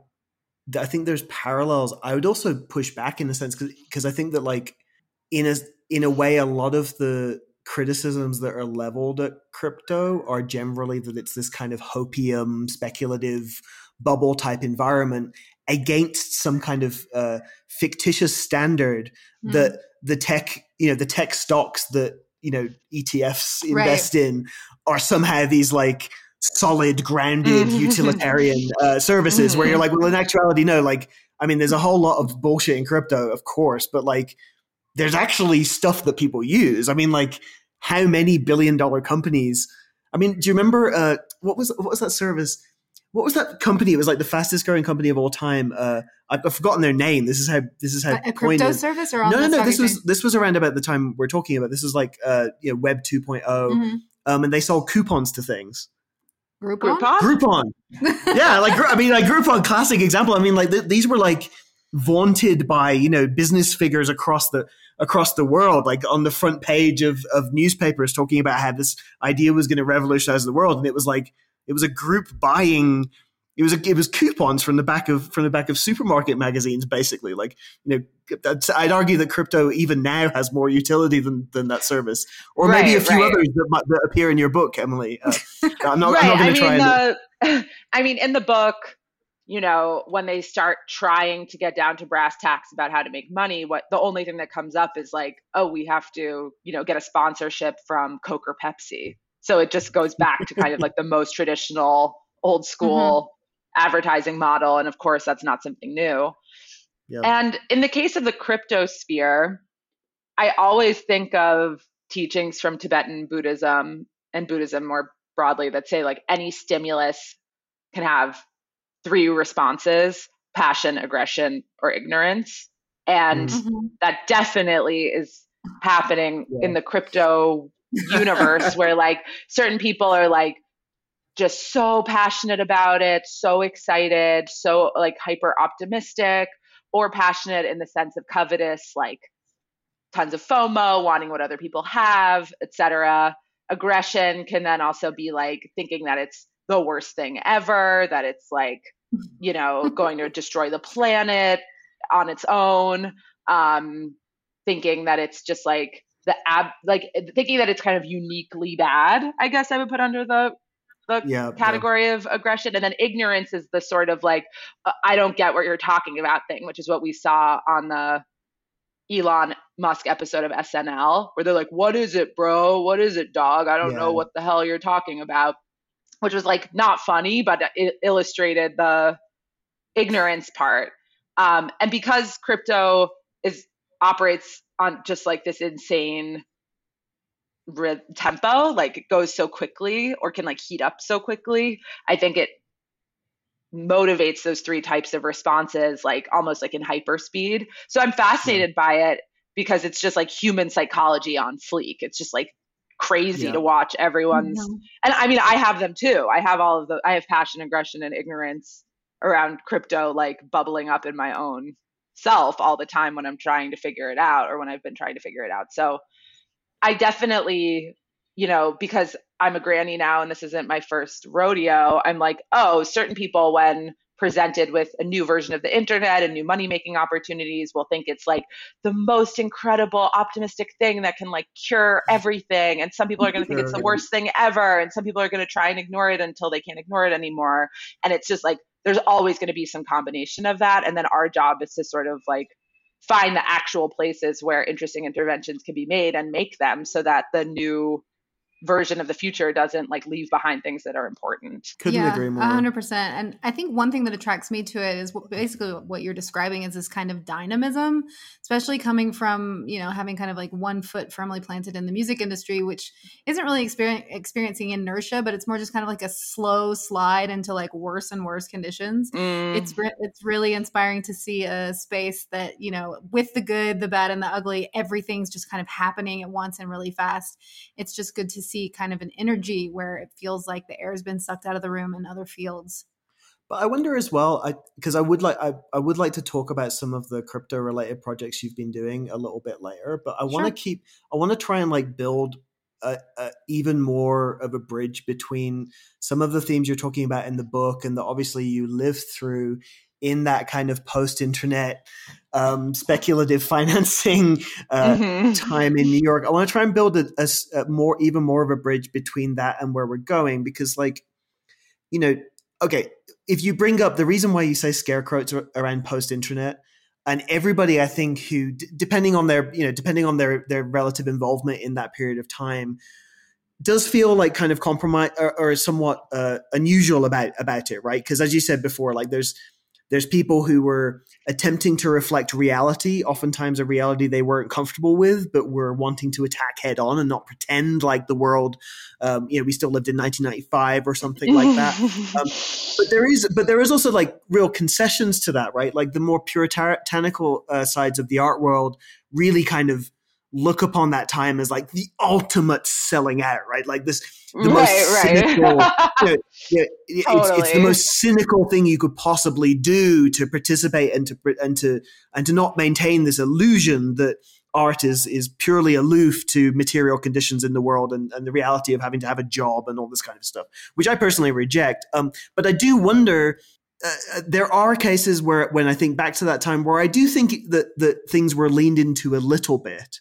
I think there's parallels. I would also push back in a sense because I think that, like, in a in a way, a lot of the criticisms that are leveled at crypto are generally that it's this kind of hopium, speculative bubble type environment against some kind of uh, fictitious standard mm. that the tech, you know, the tech stocks that you know ETFs invest right. in are somehow these like solid grounded mm-hmm. utilitarian uh, services where you're like well in actuality no like I mean there's a whole lot of bullshit in crypto of course but like there's actually stuff that people use I mean like how many billion dollar companies I mean do you remember uh, what was what was that service what was that company? It was like the fastest growing company of all time. Uh, I've, I've forgotten their name. This is how this is how a, a crypto service or no, no, no. This thing? was this was around about the time we're talking about. This was like uh, you know, Web 2.0, Mhm. um, and they sold coupons to things. Groupon. Groupon? Groupon, yeah, like I mean, like Groupon, classic example. I mean, like th- these were like vaunted by you know business figures across the across the world, like on the front page of of newspapers, talking about how this idea was going to revolutionize the world, and it was like it was a group buying. It was a, it was coupons from the back of from the back of supermarket magazines, basically. Like you know, that's, I'd argue that crypto even now has more utility than, than that service, or maybe a few right. others that, might, that appear in your book, Emily. Uh, I'm not, right. Not going to try and the, I mean, in the book, you know, when they start trying to get down to brass tacks about how to make money, what the only thing that comes up is like, oh, we have to, you know, get a sponsorship from Coke or Pepsi. So it just goes back to kind of like the most traditional, old school advertising model, and of course, that's not something new. Yeah. And in the case of the crypto sphere, I always think of teachings from Tibetan Buddhism and Buddhism more broadly that say like any stimulus can have three responses passion, aggression, or ignorance. And Mm. Mhm. that definitely is happening Yeah. in the crypto universe where like certain people are like just so passionate about it, so excited, so like hyper optimistic, or passionate in the sense of covetous, like tons of FOMO, wanting what other people have, etc. Aggression can then also be like thinking that it's the worst thing ever, that it's like, you know, going to destroy the planet on its own, um, thinking that it's just like the ab, like thinking that it's kind of uniquely bad. I guess I would put under the the yeah, category of aggression and then ignorance is the sort of like uh, i don't get what you're talking about thing which is what we saw on the elon musk episode of snl where they're like what is it bro? What is it dog? I don't Yeah. know what the hell you're talking about. Which was like not funny but it illustrated the ignorance part. Um, and because crypto is operates on just like this insane tempo like it goes so quickly or can like heat up so quickly i think it motivates those three types of responses like almost like in hyper speed so i'm fascinated by it because it's just like human psychology on fleek. It's just like crazy Yeah. to watch everyone's Mhm. and i mean i have them too. I have all of the i have passion aggression and ignorance around crypto like bubbling up in my own self all the time when i'm trying to figure it out or when i've been trying to figure it out. So i definitely you know because i'm a granny now and this isn't my first rodeo i'm like oh certain people when presented with a new version of the internet and new money making opportunities will think it's like the most incredible optimistic thing that can like cure everything. And some people are going to think it's the worst thing ever and some people are going to try and ignore it until they can't ignore it anymore. And it's just like there's always going to be some combination of that. And then our job is to sort of like find the actual places where interesting interventions can be made and make them so that the new version of the future doesn't like leave behind things that are important Couldn't yeah, agree more. hundred percent. And I think one thing that attracts me to it is basically what you're describing is this kind of dynamism, especially coming from you know having kind of like one foot firmly planted in the music industry, which isn't really experience, experiencing inertia, but it's more just kind of like a slow slide into like worse and worse conditions. Mm. It's re- it's really inspiring to see a space that you know with the good, the bad, and the ugly, everything's just kind of happening at once and really fast. It's just good to see kind of an energy where it feels like the air has been sucked out of the room in other fields. But I wonder as well, I because I would like I, I would like to talk about some of the crypto related projects you've been doing a little bit later. But I want to Sure. keep I want to try and like build a, a even more of a bridge between some of the themes you're talking about in the book and that obviously you live through in that kind of post-internet um, speculative financing uh, Mhm. time in New York. I want to try and build a, a a more, even more of a bridge between that and where we're going because, like, you know, okay, if you bring up the reason why you say scarecrows ar- around post-internet, and everybody, I think, who d- depending on their, you know, depending on their their relative involvement in that period of time, does feel like kind of compromise or, or somewhat uh, unusual about about it, right? Because as you said before, like there's there's people who were attempting to reflect reality, oftentimes a reality they weren't comfortable with, but were wanting to attack head on and not pretend like the world, um, you know, we still lived in 1995 or something like that. Um, but there is, but there is also like real concessions to that, right? Like the more puritanical uh, sides of the art world really kind of look upon that time as like the ultimate selling out, right? Like this, the right, most right. cynical, you know, you know, totally. it's, it's, the most cynical thing you could possibly do to participate and to and to and to not maintain this illusion that art is is purely aloof to material conditions in the world and, and the reality of having to have a job and all this kind of stuff, which I personally reject. Um, but I do wonder. Uh, uh there are cases where, when I think back to that time, where I do think that that things were leaned into a little bit,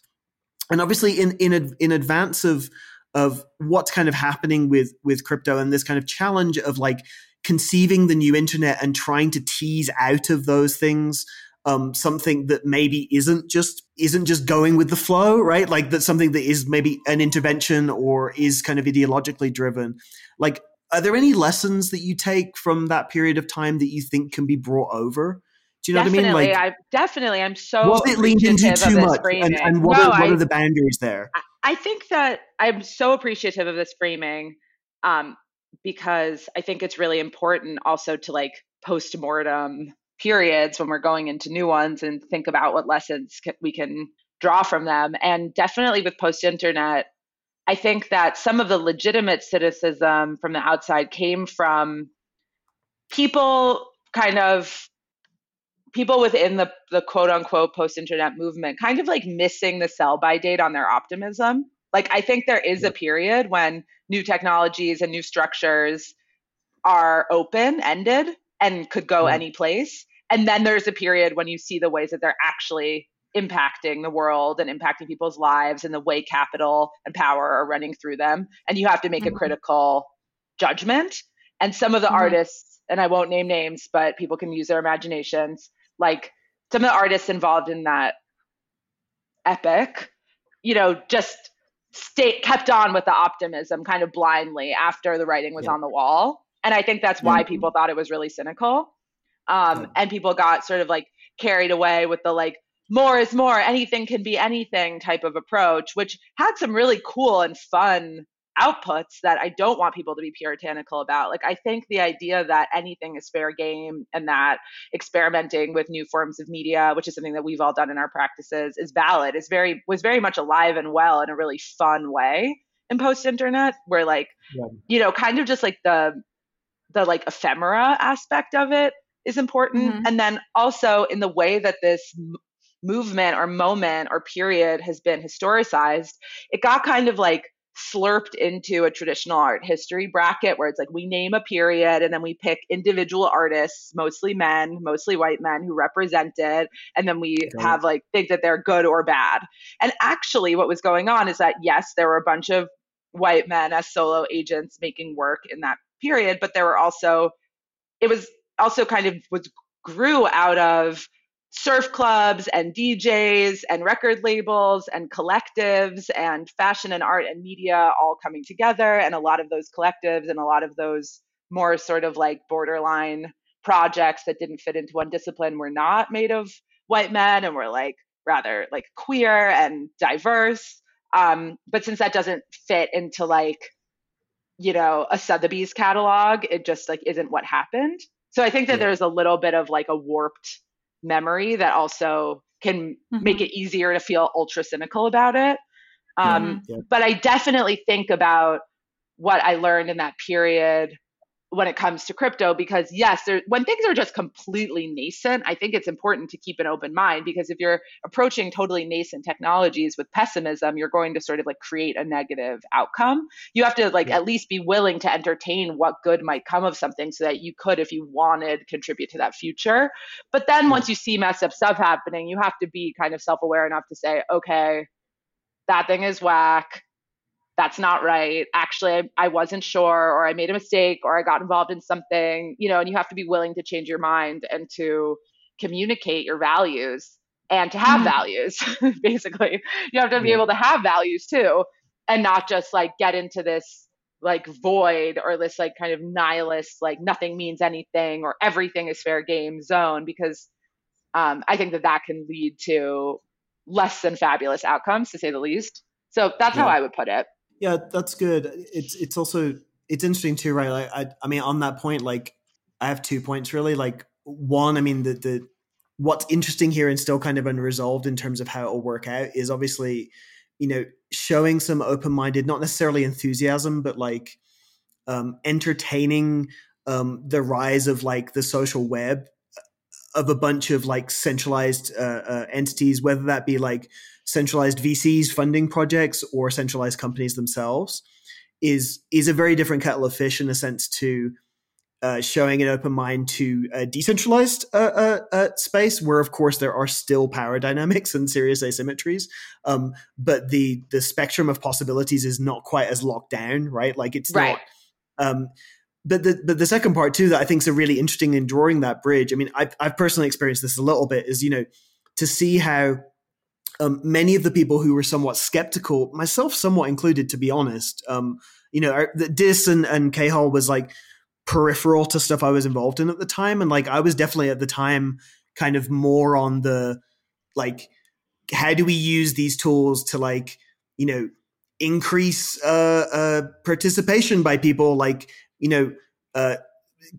and obviously in in in advance of of what's kind of happening with with crypto and this kind of challenge of like conceiving the new internet and trying to tease out of those things um, something that maybe isn't just isn't just going with the flow, right? Like that's something that is maybe an intervention or is kind of ideologically driven. Like, are there any lessons that you take from that period of time that you think can be brought over? Do you know definitely, what I mean? Like, I definitely, I'm so was it leaned into too much, and, and, what, no, are, what I, are the boundaries there? I think that I'm so appreciative of this framing, um, because I think it's really important also to like post mortem periods when we're going into new ones and think about what lessons we can draw from them. And definitely with post internet, I think that some of the legitimate cynicism from the outside came from people kind of people within the the quote unquote post internet movement kind of like missing the sell by date on their optimism. Like I think there is a period when new technologies and new structures are open ended and could go any place. And then there's a period when you see the ways that they're actually impacting the world and impacting people's lives and the way capital and power are running through them. And you have to make mm-hmm. a critical judgment. And some of the mm-hmm. artists, and I won't name names, but people can use their imaginations, like some of the artists involved in that epic, you know, just stay kept on with the optimism kind of blindly after the writing was yeah. on the wall. And I think that's why people thought it was really cynical. Um, and people got sort of like carried away with the like more is more, anything can be anything type of approach, which had some really cool and fun outputs that I don't want people to be puritanical about. Like I think the idea that anything is fair game and that experimenting with new forms of media, which is something that we've all done in our practices, is valid. Is very was very much alive and well in a really fun way in post internet, where like yeah. you know, kind of just like the the like ephemera aspect of it is important, mm-hmm. and then also in the way that this movement or moment or period has been historicized, it got kind of like slurped into a traditional art history bracket where it's like we name a period and then we pick individual artists, mostly men, mostly white men who represent it, and then we okay. have like think that they're good or bad. And actually, what was going on is that yes, there were a bunch of white men as solo agents making work in that period, but there were also it was also kind of was grew out of surf clubs and DJs and record labels and collectives and fashion and art and media all coming together. And a lot of those collectives and a lot of those more sort of like borderline projects that didn't fit into one discipline were not made of white men and were like rather like queer and diverse. Um, but since that doesn't fit into like, you know, a Sotheby's catalog, it just like isn't what happened. So I think that yeah. there's a little bit of like a warped memory that also can mm-hmm. make it easier to feel ultra cynical about it. Um, yeah. But I definitely think about what I learned in that period when it comes to crypto because yes there, when things are just completely nascent i think it's important to keep an open mind because if you're approaching totally nascent technologies with pessimism you're going to sort of like create a negative outcome. You have to like yeah. at least be willing to entertain what good might come of something so that you could if you wanted contribute to that future. But then once you see messed up stuff happening you have to be kind of self-aware enough to say okay that thing is whack that's not right. Actually, I, I, wasn't sure, or I made a mistake, or I got involved in something, you know, and you have to be willing to change your mind and to communicate your values and to have mm. values, basically. You have to be able to have values too, and not just like get into this like void or this like kind of nihilist like nothing means anything or everything is fair game zone because um, I think that that can lead to less than fabulous outcomes to say the least. So that's yeah. how I would put it. Yeah, that's good. It's it's also it's interesting too, right? Like I I mean on that point, like I have two points really. Like one, I mean the the what's interesting here and still kind of unresolved in terms of how it'll work out is obviously, you know, showing some open minded, not necessarily enthusiasm, but like um, entertaining um, the rise of like the social web uh, of a bunch of like centralized uh, uh, entities, whether that be like centralized VCs funding projects or centralized companies themselves, is is a very different kettle of fish in a sense to uh, showing an open mind to a decentralized uh, uh, uh, space, where of course there are still power dynamics and serious asymmetries, um, but the the spectrum of possibilities is not quite as locked down, right? Like it's right. not. Um, but the but the second part too that I think is a really interesting in drawing that bridge. I mean, I've I've personally experienced this a little bit. Is you know to see how um, many of the people who were somewhat skeptical, myself somewhat included, to be honest, um, you know, Dis and and K-hole was like peripheral to stuff I was involved in at the time. And like I was definitely at the time kind of more on the like how do we use these tools to like, you know, increase uh, uh participation by people like, you know, uh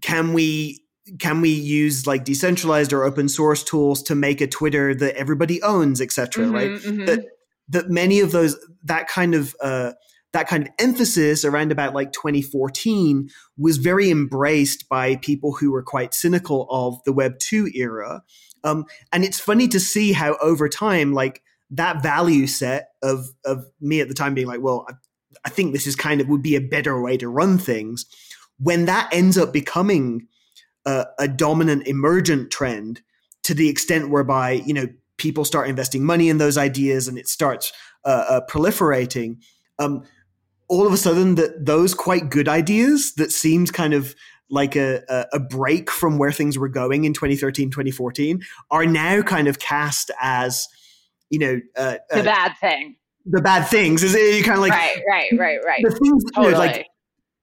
can we can we use like decentralized or open source tools to make a Twitter that everybody owns, etc. Mm-hmm, right? Mm-hmm. That that many of those that kind of uh that kind of emphasis around about like 2014 was very embraced by people who were quite cynical of the Web 2 era. Um, and it's funny to see how over time, like that value set of, of me at the time being like, well, I, I think this is kind of would be a better way to run things. When that ends up becoming a, a dominant emergent trend to the extent whereby, you know, people start investing money in those ideas and it starts uh, uh, proliferating. Um, all of a sudden that those quite good ideas that seemed kind of like a, a, break from where things were going in 2013 2014 are now kind of cast as you know uh, the uh, bad thing the bad things is it you kind of like right right right right the things totally. you know, like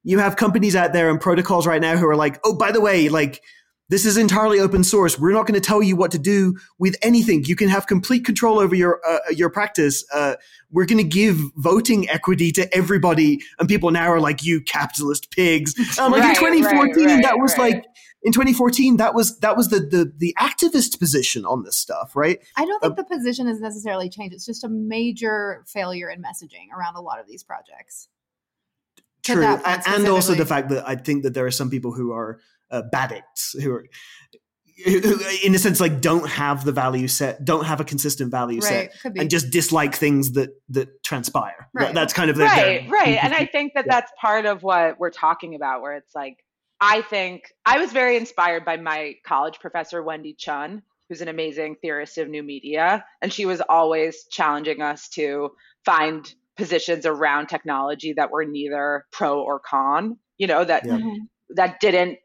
you have companies out there and protocols right now who are like oh by the way like this is entirely open source. We're not going to tell you what to do with anything. You can have complete control over your uh, your practice. Uh, we're going to give voting equity to everybody, and people now are like, "You capitalist pigs!" Um, like right, in 2014, right, right, that was like in 2014 that was that was the, the the activist position on this stuff right i don't think uh, the position has necessarily changed it's just a major failure in messaging around a lot of these projects true. and, and also the fact that i think that there are some people who are uh, addicts who are who, in a sense like don't have the value set don't have a consistent value right, set and just dislike things that that transpire. Right. that's kind of the, right their, right. And i think that yeah. that's part of what we're talking about where it's like i think i was very inspired by my college professor wendy chun who's an amazing theorist of new media and she was always challenging us to find positions around technology that were neither pro or con you know that yeah. Mm-hmm. that didn't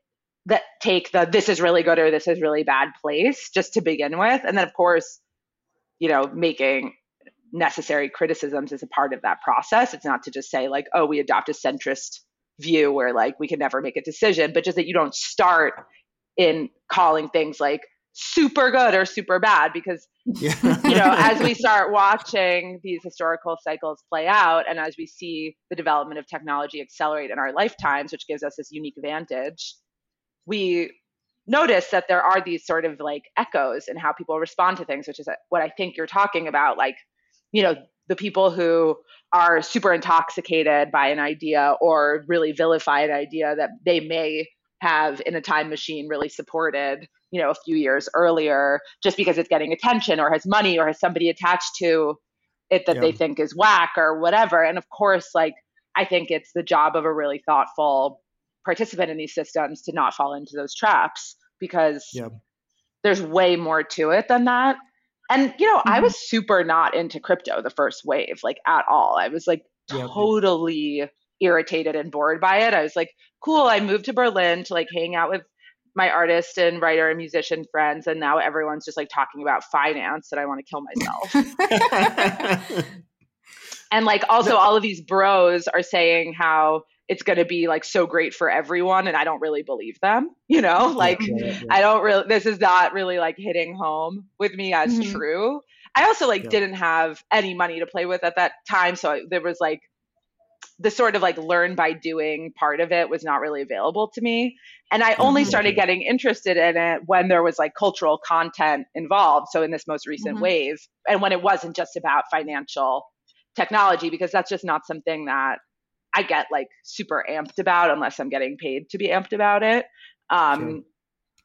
that take the this is really good or this is really bad place just to begin with. And then of course you know making necessary criticisms is a part of that process. It's not to just say like oh we adopt a centrist view where like we can never make a decision but just that you don't start in calling things like super good or super bad because yeah. you know as we start watching these historical cycles play out and as we see the development of technology accelerate in our lifetimes which gives us this unique advantage we notice that there are these sort of like echoes in how people respond to things, which is what I think you're talking about. Like, you know, the people who are super intoxicated by an idea or really vilify an idea that they may have in a time machine really supported, you know, a few years earlier, just because it's getting attention or has money or has somebody attached to it that yeah. they think is whack or whatever. And of course, like, I think it's the job of a really thoughtful participant in these systems to not fall into those traps because yep. there's way more to it than that. And you know, mm-hmm. I was super not into crypto the first wave, like at all. I was like totally irritated and bored by it. I was like, cool, I moved to Berlin to like hang out with my artist and writer and musician friends and now everyone's just like talking about finance and I want to kill myself. and like also all of these bros are saying how it's going to be like so great for everyone and i don't really believe them you know like yeah, yeah, yeah. i don't really this is not really like hitting home with me as mm-hmm. true i also like didn't have any money to play with at that time so there was like the sort of like learn by doing part of it was not really available to me and i only mm-hmm. started getting interested in it when there was like cultural content involved so in this most recent mm-hmm. wave and when it wasn't just about financial technology because that's just not something that I get like super amped about unless I'm getting paid to be amped about it. Um, sure.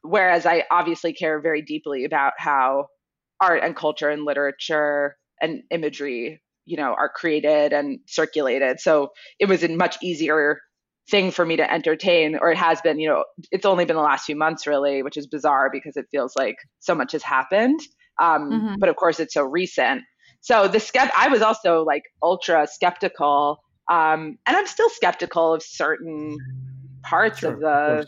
Whereas I obviously care very deeply about how art and culture and literature and imagery, you know, are created and circulated. So it was a much easier thing for me to entertain, or it has been, you know, it's only been the last few months really, which is bizarre because it feels like so much has happened. Um, mm-hmm. But of course, it's so recent. So the skept, I was also like ultra skeptical um, and I'm still skeptical of certain parts sure, of the of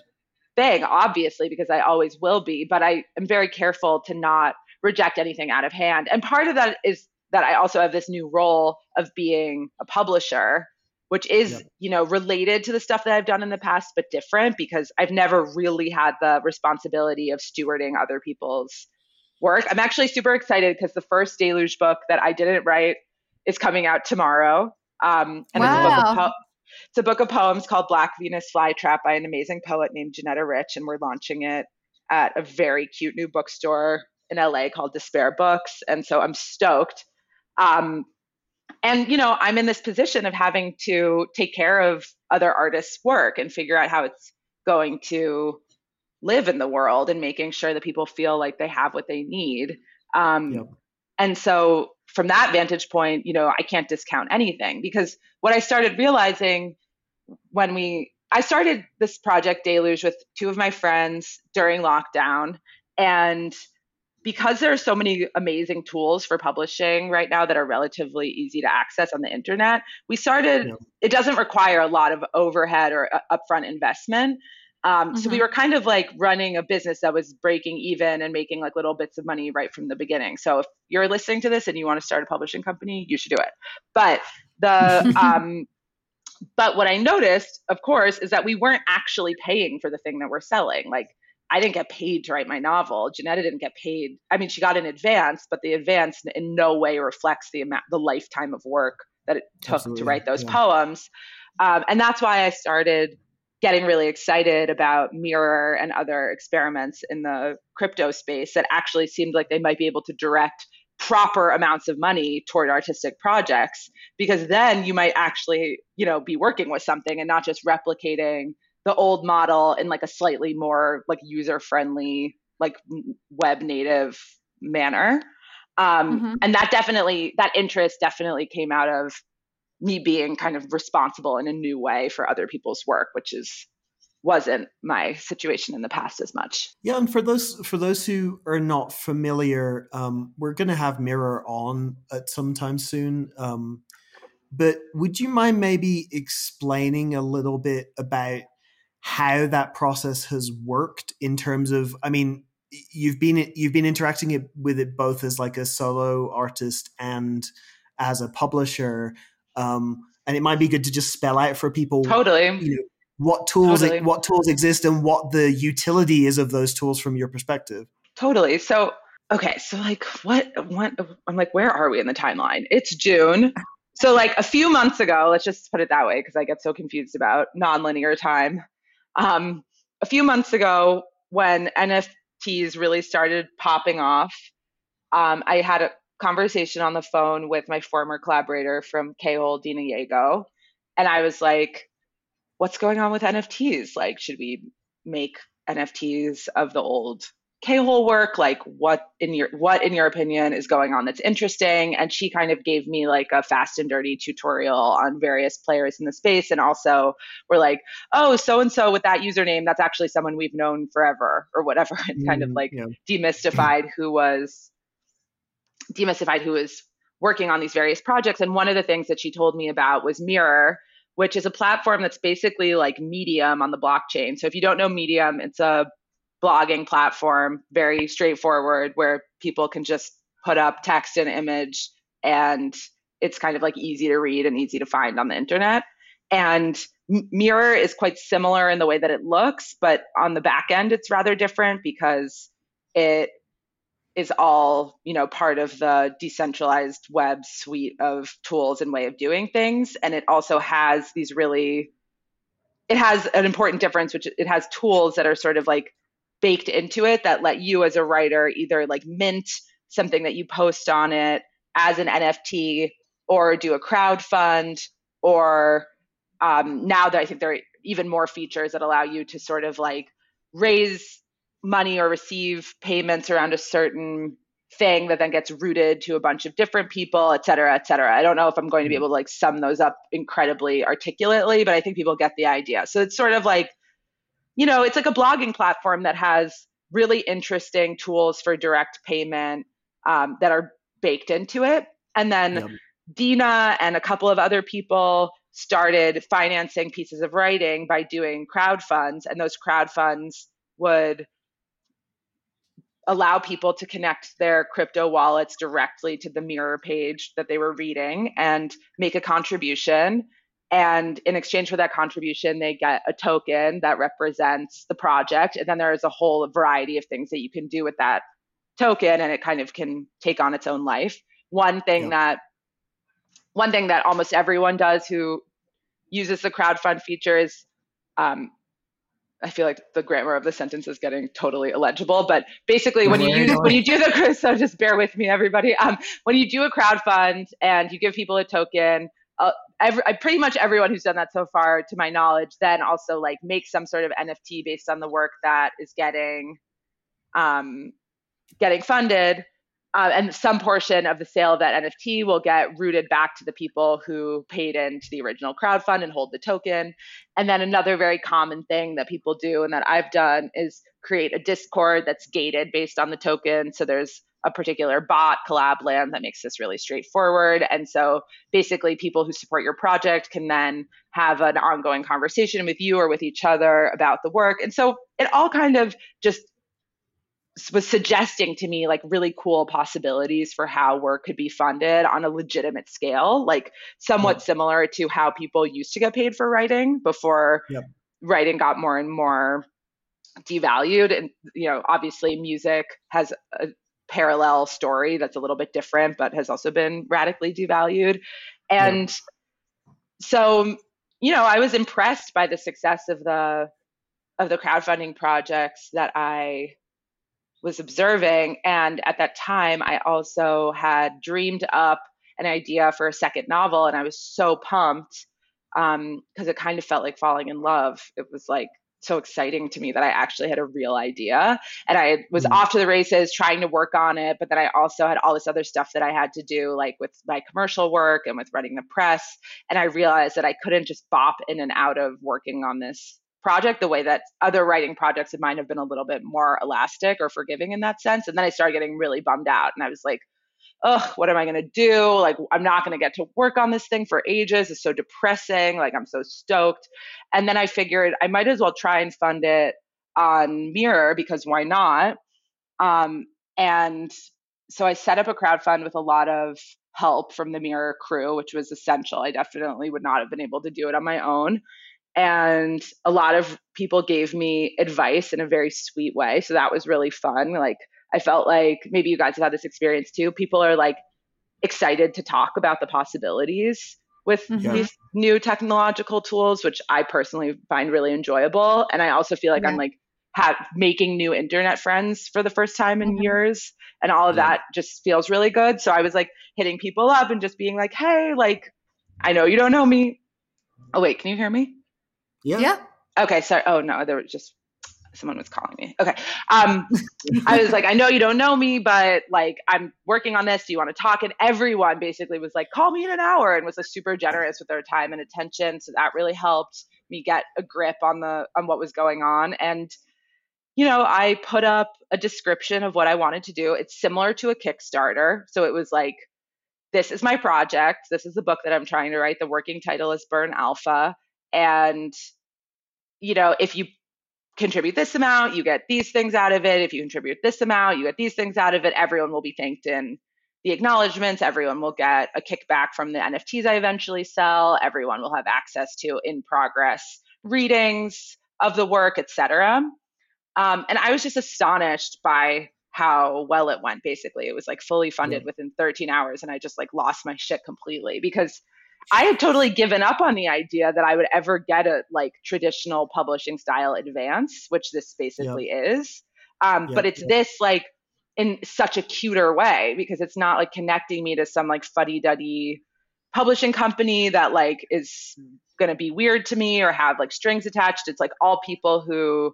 thing, obviously, because I always will be, but I am very careful to not reject anything out of hand. And part of that is that I also have this new role of being a publisher, which is, yep. you know, related to the stuff that I've done in the past, but different because I've never really had the responsibility of stewarding other people's work. I'm actually super excited because the first Deluge book that I didn't write is coming out tomorrow. Um, and wow. it's, a book of po- it's a book of poems called Black Venus Flytrap by an amazing poet named Janetta Rich, and we're launching it at a very cute new bookstore in LA called Despair Books. And so I'm stoked. Um, and you know, I'm in this position of having to take care of other artists' work and figure out how it's going to live in the world and making sure that people feel like they have what they need. Um, yep. And so from that vantage point, you know, I can't discount anything because what I started realizing when we I started this project Deluge with two of my friends during lockdown and because there are so many amazing tools for publishing right now that are relatively easy to access on the internet, we started, yeah. it doesn't require a lot of overhead or uh, upfront investment. Um, mm-hmm. So we mm-hmm. were kind of like running a business that was breaking even and making like little bits of money right from the beginning. So if you're listening to this and you want to start a publishing company, you should do it. But the um, but what I noticed, of course, is that we weren't actually paying for the thing that we're selling. Like I didn't get paid to write my novel. Janetta didn't get paid. I mean, she got an advance, but the advance in no way reflects the amount, the lifetime of work that it took Absolutely. to write those yeah. poems. Um, and that's why I started getting really excited about Mirror and other experiments in the crypto space that actually seemed like they might be able to direct proper amounts of money toward artistic projects because then you might actually you know be working with something and not just replicating the old model in like a slightly more like user friendly like web native manner um, mm-hmm. and that definitely that interest definitely came out of me being kind of responsible in a new way for other people's work, which is wasn't my situation in the past as much. Yeah, and for those for those who are not familiar, um, we're going to have Mirror on at some time soon. Um, but would you mind maybe explaining a little bit about how that process has worked in terms of? I mean, you've been you've been interacting it, with it both as like a solo artist and as a publisher. Um, and it might be good to just spell out for people totally you know, what tools totally. what tools exist and what the utility is of those tools from your perspective. Totally. So okay, so like what what I'm like where are we in the timeline? It's June. So like a few months ago, let's just put it that way because I get so confused about nonlinear time. Um, a few months ago, when NFTs really started popping off, um, I had a conversation on the phone with my former collaborator from K-hole, Dena Yago. And I was like, what's going on with NFTs? Like, should we make NFTs of the old K-hole work? Like, what in your what in your opinion is going on that's interesting? And she kind of gave me like a fast and dirty tutorial on various players in the space, and also we're like, oh, so and so with that username, that's actually someone we've known forever, or whatever, and kind of mm, like yeah. demystified who was demystified who was working on these various projects. And one of the things that she told me about was Mirror, which is a platform that's basically like Medium on the blockchain. So if you don't know Medium, it's a blogging platform, very straightforward, where people can just put up text and image and it's kind of like easy to read and easy to find on the internet. And Mirror is quite similar in the way that it looks, but on the back end, it's rather different because it is all you know part of the decentralized web suite of tools and way of doing things and it also has these really it has an important difference which it has tools that are sort of like baked into it that let you as a writer either like mint something that you post on it as an nft or do a crowd fund or um, now that i think there are even more features that allow you to sort of like raise money or receive payments around a certain thing that then gets routed to a bunch of different people, et cetera, et cetera. I don't know if I'm going to be mm-hmm. able to like sum those up incredibly articulately, but I think people get the idea. So it's sort of like, you know, it's like a blogging platform that has really interesting tools for direct payment um, that are baked into it. And then yep. Dena and a couple of other people started financing pieces of writing by doing crowd funds, and those crowd funds would allow people to connect their crypto wallets directly to the mirror page that they were reading and make a contribution. And in exchange for that contribution, they get a token that represents the project. And then there is a whole variety of things that you can do with that token, and it kind of can take on its own life. One thing yeah. that one thing that almost everyone does who uses the crowdfund feature is um, I feel like the grammar of the sentence is getting totally illegible, but basically when you use, when you do the so just bear with me, everybody. Um, when you do a crowd fund and you give people a token, uh, every, pretty much everyone who's done that so far, to my knowledge, then also like make some sort of NFT based on the work that is getting um, getting funded uh, and some portion of the sale of that NFT will get routed back to the people who paid into the original crowd fund and hold the token. And then another very common thing that people do and that I've done is create a Discord that's gated based on the token. So there's a particular bot Collab.Land that makes this really straightforward. And so basically, people who support your project can then have an ongoing conversation with you or with each other about the work. And so it all kind of just was suggesting to me like really cool possibilities for how work could be funded on a legitimate scale, like somewhat similar to how people used to get paid for writing before yep. writing got more and more devalued. And, you know, obviously music has a parallel story that's a little bit different, but has also been radically devalued. And yep. so, you know, I was impressed by the success of the of the crowdfunding projects that I was observing. And at that time, I also had dreamed up an idea for a second novel, and I was so pumped because um, it kind of felt like falling in love. It was like so exciting to me that I actually had a real idea. And I was mm-hmm. off to the races trying to work on it. But then I also had all this other stuff that I had to do, like with my commercial work and with running the press. And I realized that I couldn't just bop in and out of working on this project the way that other writing projects of mine have been a little bit more elastic or forgiving in that sense. And then I started getting really bummed out and I was like, ugh, what am I going to do? Like, I'm not going to get to work on this thing for ages. It's so depressing. Like, I'm so stoked. And then I figured I might as well try and fund it on Mirror because why not? Um, and so I set up a crowd fund with a lot of help from the Mirror crew, which was essential. I definitely would not have been able to do it on my own and a lot of people gave me advice in a very sweet way so that was really fun like i felt like maybe you guys have had this experience too people are like excited to talk about the possibilities with mm-hmm. these new technological tools which i personally find really enjoyable and i also feel like yeah. i'm like have, making new internet friends for the first time in mm-hmm. years and all of yeah. that just feels really good so i was like hitting people up and just being like hey like i know you don't know me oh wait can you hear me yeah. Yeah. Okay. Sorry. Oh no, there was just someone was calling me. Okay. Um, I was like, I know you don't know me, but like I'm working on this. Do you want to talk? And everyone basically was like, call me in an hour and was like, super generous with their time and attention. So that really helped me get a grip on the on what was going on. And you know, I put up a description of what I wanted to do. It's similar to a Kickstarter. So it was like, this is my project. This is the book that I'm trying to write. The working title is Burn Alpha and you know if you contribute this amount you get these things out of it if you contribute this amount you get these things out of it everyone will be thanked in the acknowledgments. Everyone will get a kickback from the NFTs I eventually sell. Everyone will have access to in progress readings of the work, etc. Um, and I was just astonished by how well it went. Basically, it was like fully funded yeah. within 13 hours, and I just like lost my shit completely because I had totally given up on the idea that I would ever get a like traditional publishing style advance, which this basically yep. is. Um, yep, but it's yep. this like in such a cuter way because it's not like connecting me to some like fuddy duddy publishing company that like is going to be weird to me or have like strings attached. It's like all people who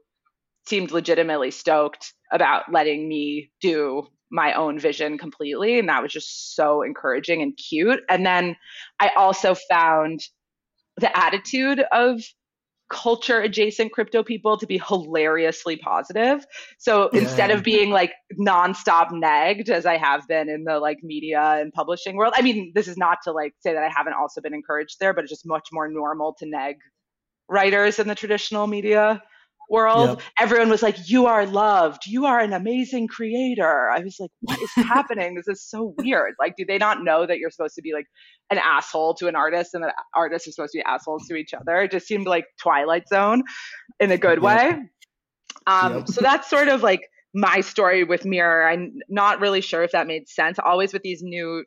seemed legitimately stoked about letting me do my own vision completely. And that was just so encouraging and cute. And then I also found the attitude of culture adjacent crypto people to be hilariously positive. So yeah. instead of being like nonstop negged as I have been in the like media and publishing world, I mean, this is not to like say that I haven't also been encouraged there, but it's just much more normal to neg writers in the traditional media world, yep. everyone was like, You are loved. You are an amazing creator. I was like, What is happening? This is so weird. Like, do they not know that you're supposed to be like an asshole to an artist and that artists are supposed to be assholes to each other? It just seemed like Twilight Zone in a good yep. way. Um, yep. So that's sort of like my story with Mirror. I'm not really sure if that made sense. Always with these new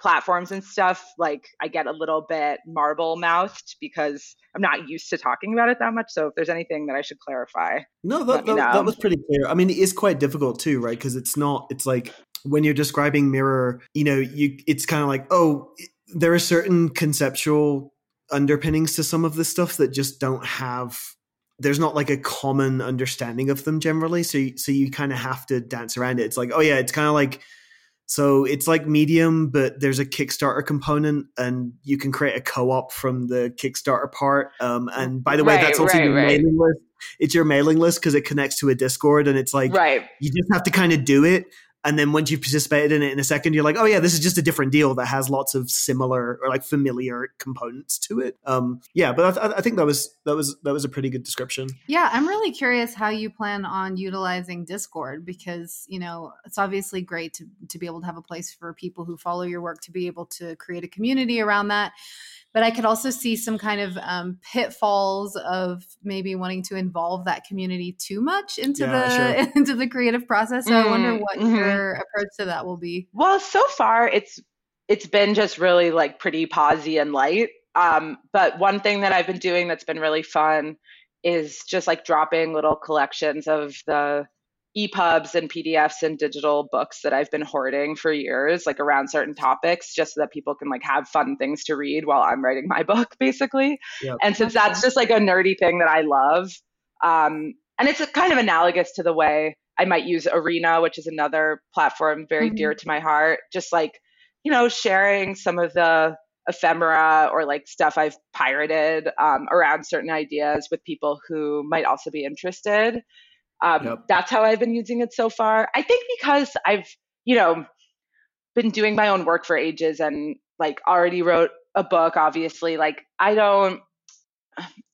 platforms and stuff, like I get a little bit marble mouthed because I'm not used to talking about it that much. So if there's anything that I should clarify, no, that, that, that was pretty clear. I mean, it is quite difficult too, right? Because it's not, it's like when you're describing Mirror, you know, you it's kind of like, oh, there are certain conceptual underpinnings to some of this stuff that just don't have there's not like a common understanding of them generally so so you kind of have to dance around it it's like oh yeah it's kind of like so it's like Medium, but there's a Kickstarter component, and you can create a co-op from the Kickstarter part. Um, and by the way, right, that's also right, your right. mailing list. It's your mailing list because it connects to a Discord, and it's like right. you just have to kind of do it and then once you've participated in it in a second you're like oh yeah this is just a different deal that has lots of similar or like familiar components to it. Um yeah but I, I, think that was that was that was a pretty good description. Yeah i'm really curious how you plan on utilizing Discord because you know it's obviously great to to be able to have a place for people who follow your work to be able to create a community around that but I could also see some kind of um, pitfalls of maybe wanting to involve that community too much into yeah, the sure. into the creative process. So mm, I wonder mm, what mm-hmm. your approach to that will be. Well, so far it's it's been just really like pretty posy and light. Um, but one thing that I've been doing that's been really fun is just like dropping little collections of the EPUBs and PDFs and digital books that I've been hoarding for years, like around certain topics, just so that people can like have fun things to read while I'm writing my book, basically. Yep. And since that's just like a nerdy thing that I love, um, and it's kind of analogous to the way I might use Are.na, which is another platform very mm-hmm. dear to my heart, just like, you know, sharing some of the ephemera or like stuff I've pirated um, around certain ideas with people who might also be interested. Um, yep. That's how I've been using it so far. I think because I've, you know, been doing my own work for ages and like already wrote a book, obviously, like I don't,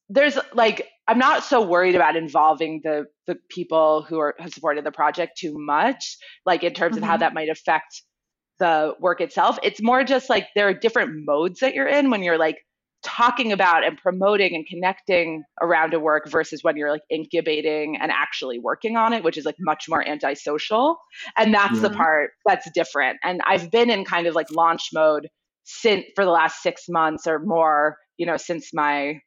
there's like, I'm not so worried about involving the the people who are have supported the project too much, like in terms mm-hmm. of how mm-hmm. that might affect the work itself. It's more just like there are different modes that you're in when you're like talking about and promoting and connecting around a work versus when you're like incubating and actually working on it, which is like much more antisocial. And that's yeah. the part that's different. And I've been in kind of like launch mode since for the last six months or more, you know, since my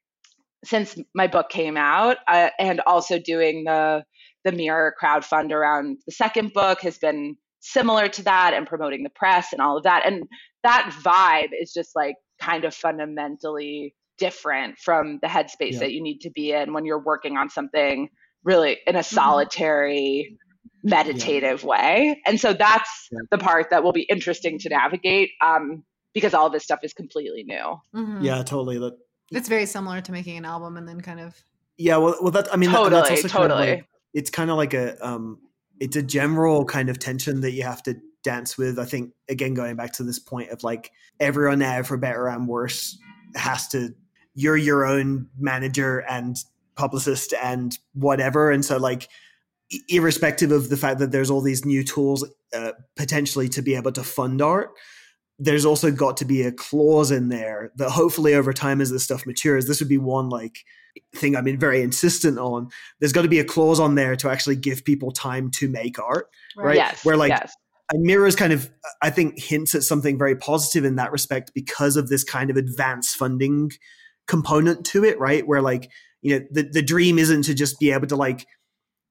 since my book came out, uh, and also doing the the Mirror crowdfund around the second book has been similar to that and promoting the press and all of that. And that vibe is just like kind of fundamentally different from the headspace yeah. that you need to be in when you're working on something really in a mm-hmm. solitary meditative yeah. way and so that's yeah. the part that will be interesting to navigate um, because all this stuff is completely new mm-hmm. yeah totally that it's very similar to making an album and then kind of yeah well, well that i mean totally, that, that's also totally. Kind of like, it's kind of like a um it's a general kind of tension that you have to dance with. I think again going back to this point of like everyone there for better and worse, has to you're your own manager and publicist and whatever, and so like irrespective of the fact that there's all these new tools uh, potentially to be able to fund art there's also got to be a clause in there that hopefully over time as this stuff matures this would be one like thing i've been very insistent on there's got to be a clause on there to actually give people time to make art right, Yes, where like yes. and mirrors kind of i think hints at something very positive in that respect because of this kind of advanced funding component to it right? Where like you know the, the dream isn't to just be able to like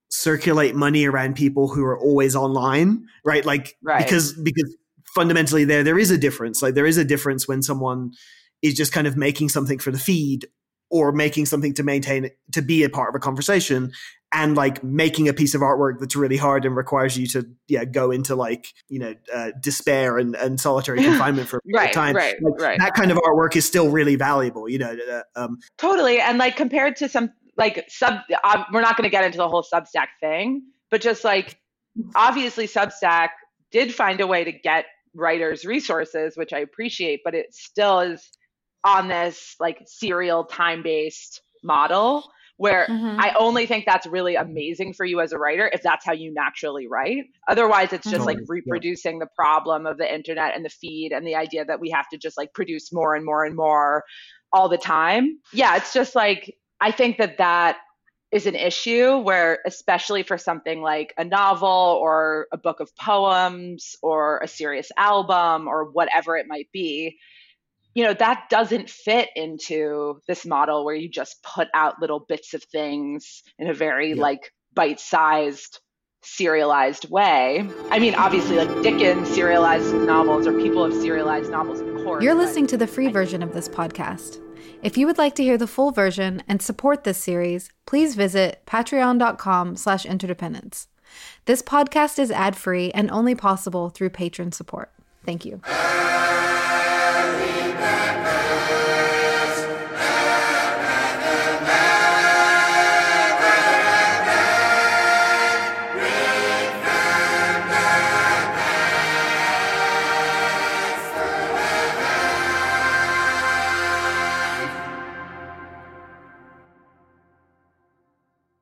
circulate money around people who are always online right? Like Right. because because fundamentally there there is a difference. Like there is a difference when someone is just kind of making something for the feed or making something to maintain to be a part of a conversation and like making a piece of artwork that's really hard and requires you to yeah go into like you know uh, despair and, and solitary confinement for a period of Right, time right, Like, right. that kind of artwork is still really valuable you know uh, um, Totally. And like compared to some like sub, um, we're not going to get into the whole Substack thing, but just like obviously Substack did find a way to get writers resources, which I appreciate, but it still is on this like serial time based model where Mhm. I only think that's really amazing for you as a writer if that's how you naturally write. Otherwise, it's just like Totally, yeah. reproducing the problem of the internet and the feed and the idea that we have to just like produce more and more and more all the time. Yeah, it's just like I think that that is an issue where especially for something like a novel or a book of poems or a serious album or whatever it might be you know that doesn't fit into this model where you just put out little bits of things in a very Yeah. like bite-sized serialized way i mean obviously like Dickens serialized novels or people have serialized novels of course You're listening to the free version of this podcast. If you would like to hear the full version and support this series, please visit patreon.com slash interdependence. This podcast is ad-free and only possible through patron support. Thank you.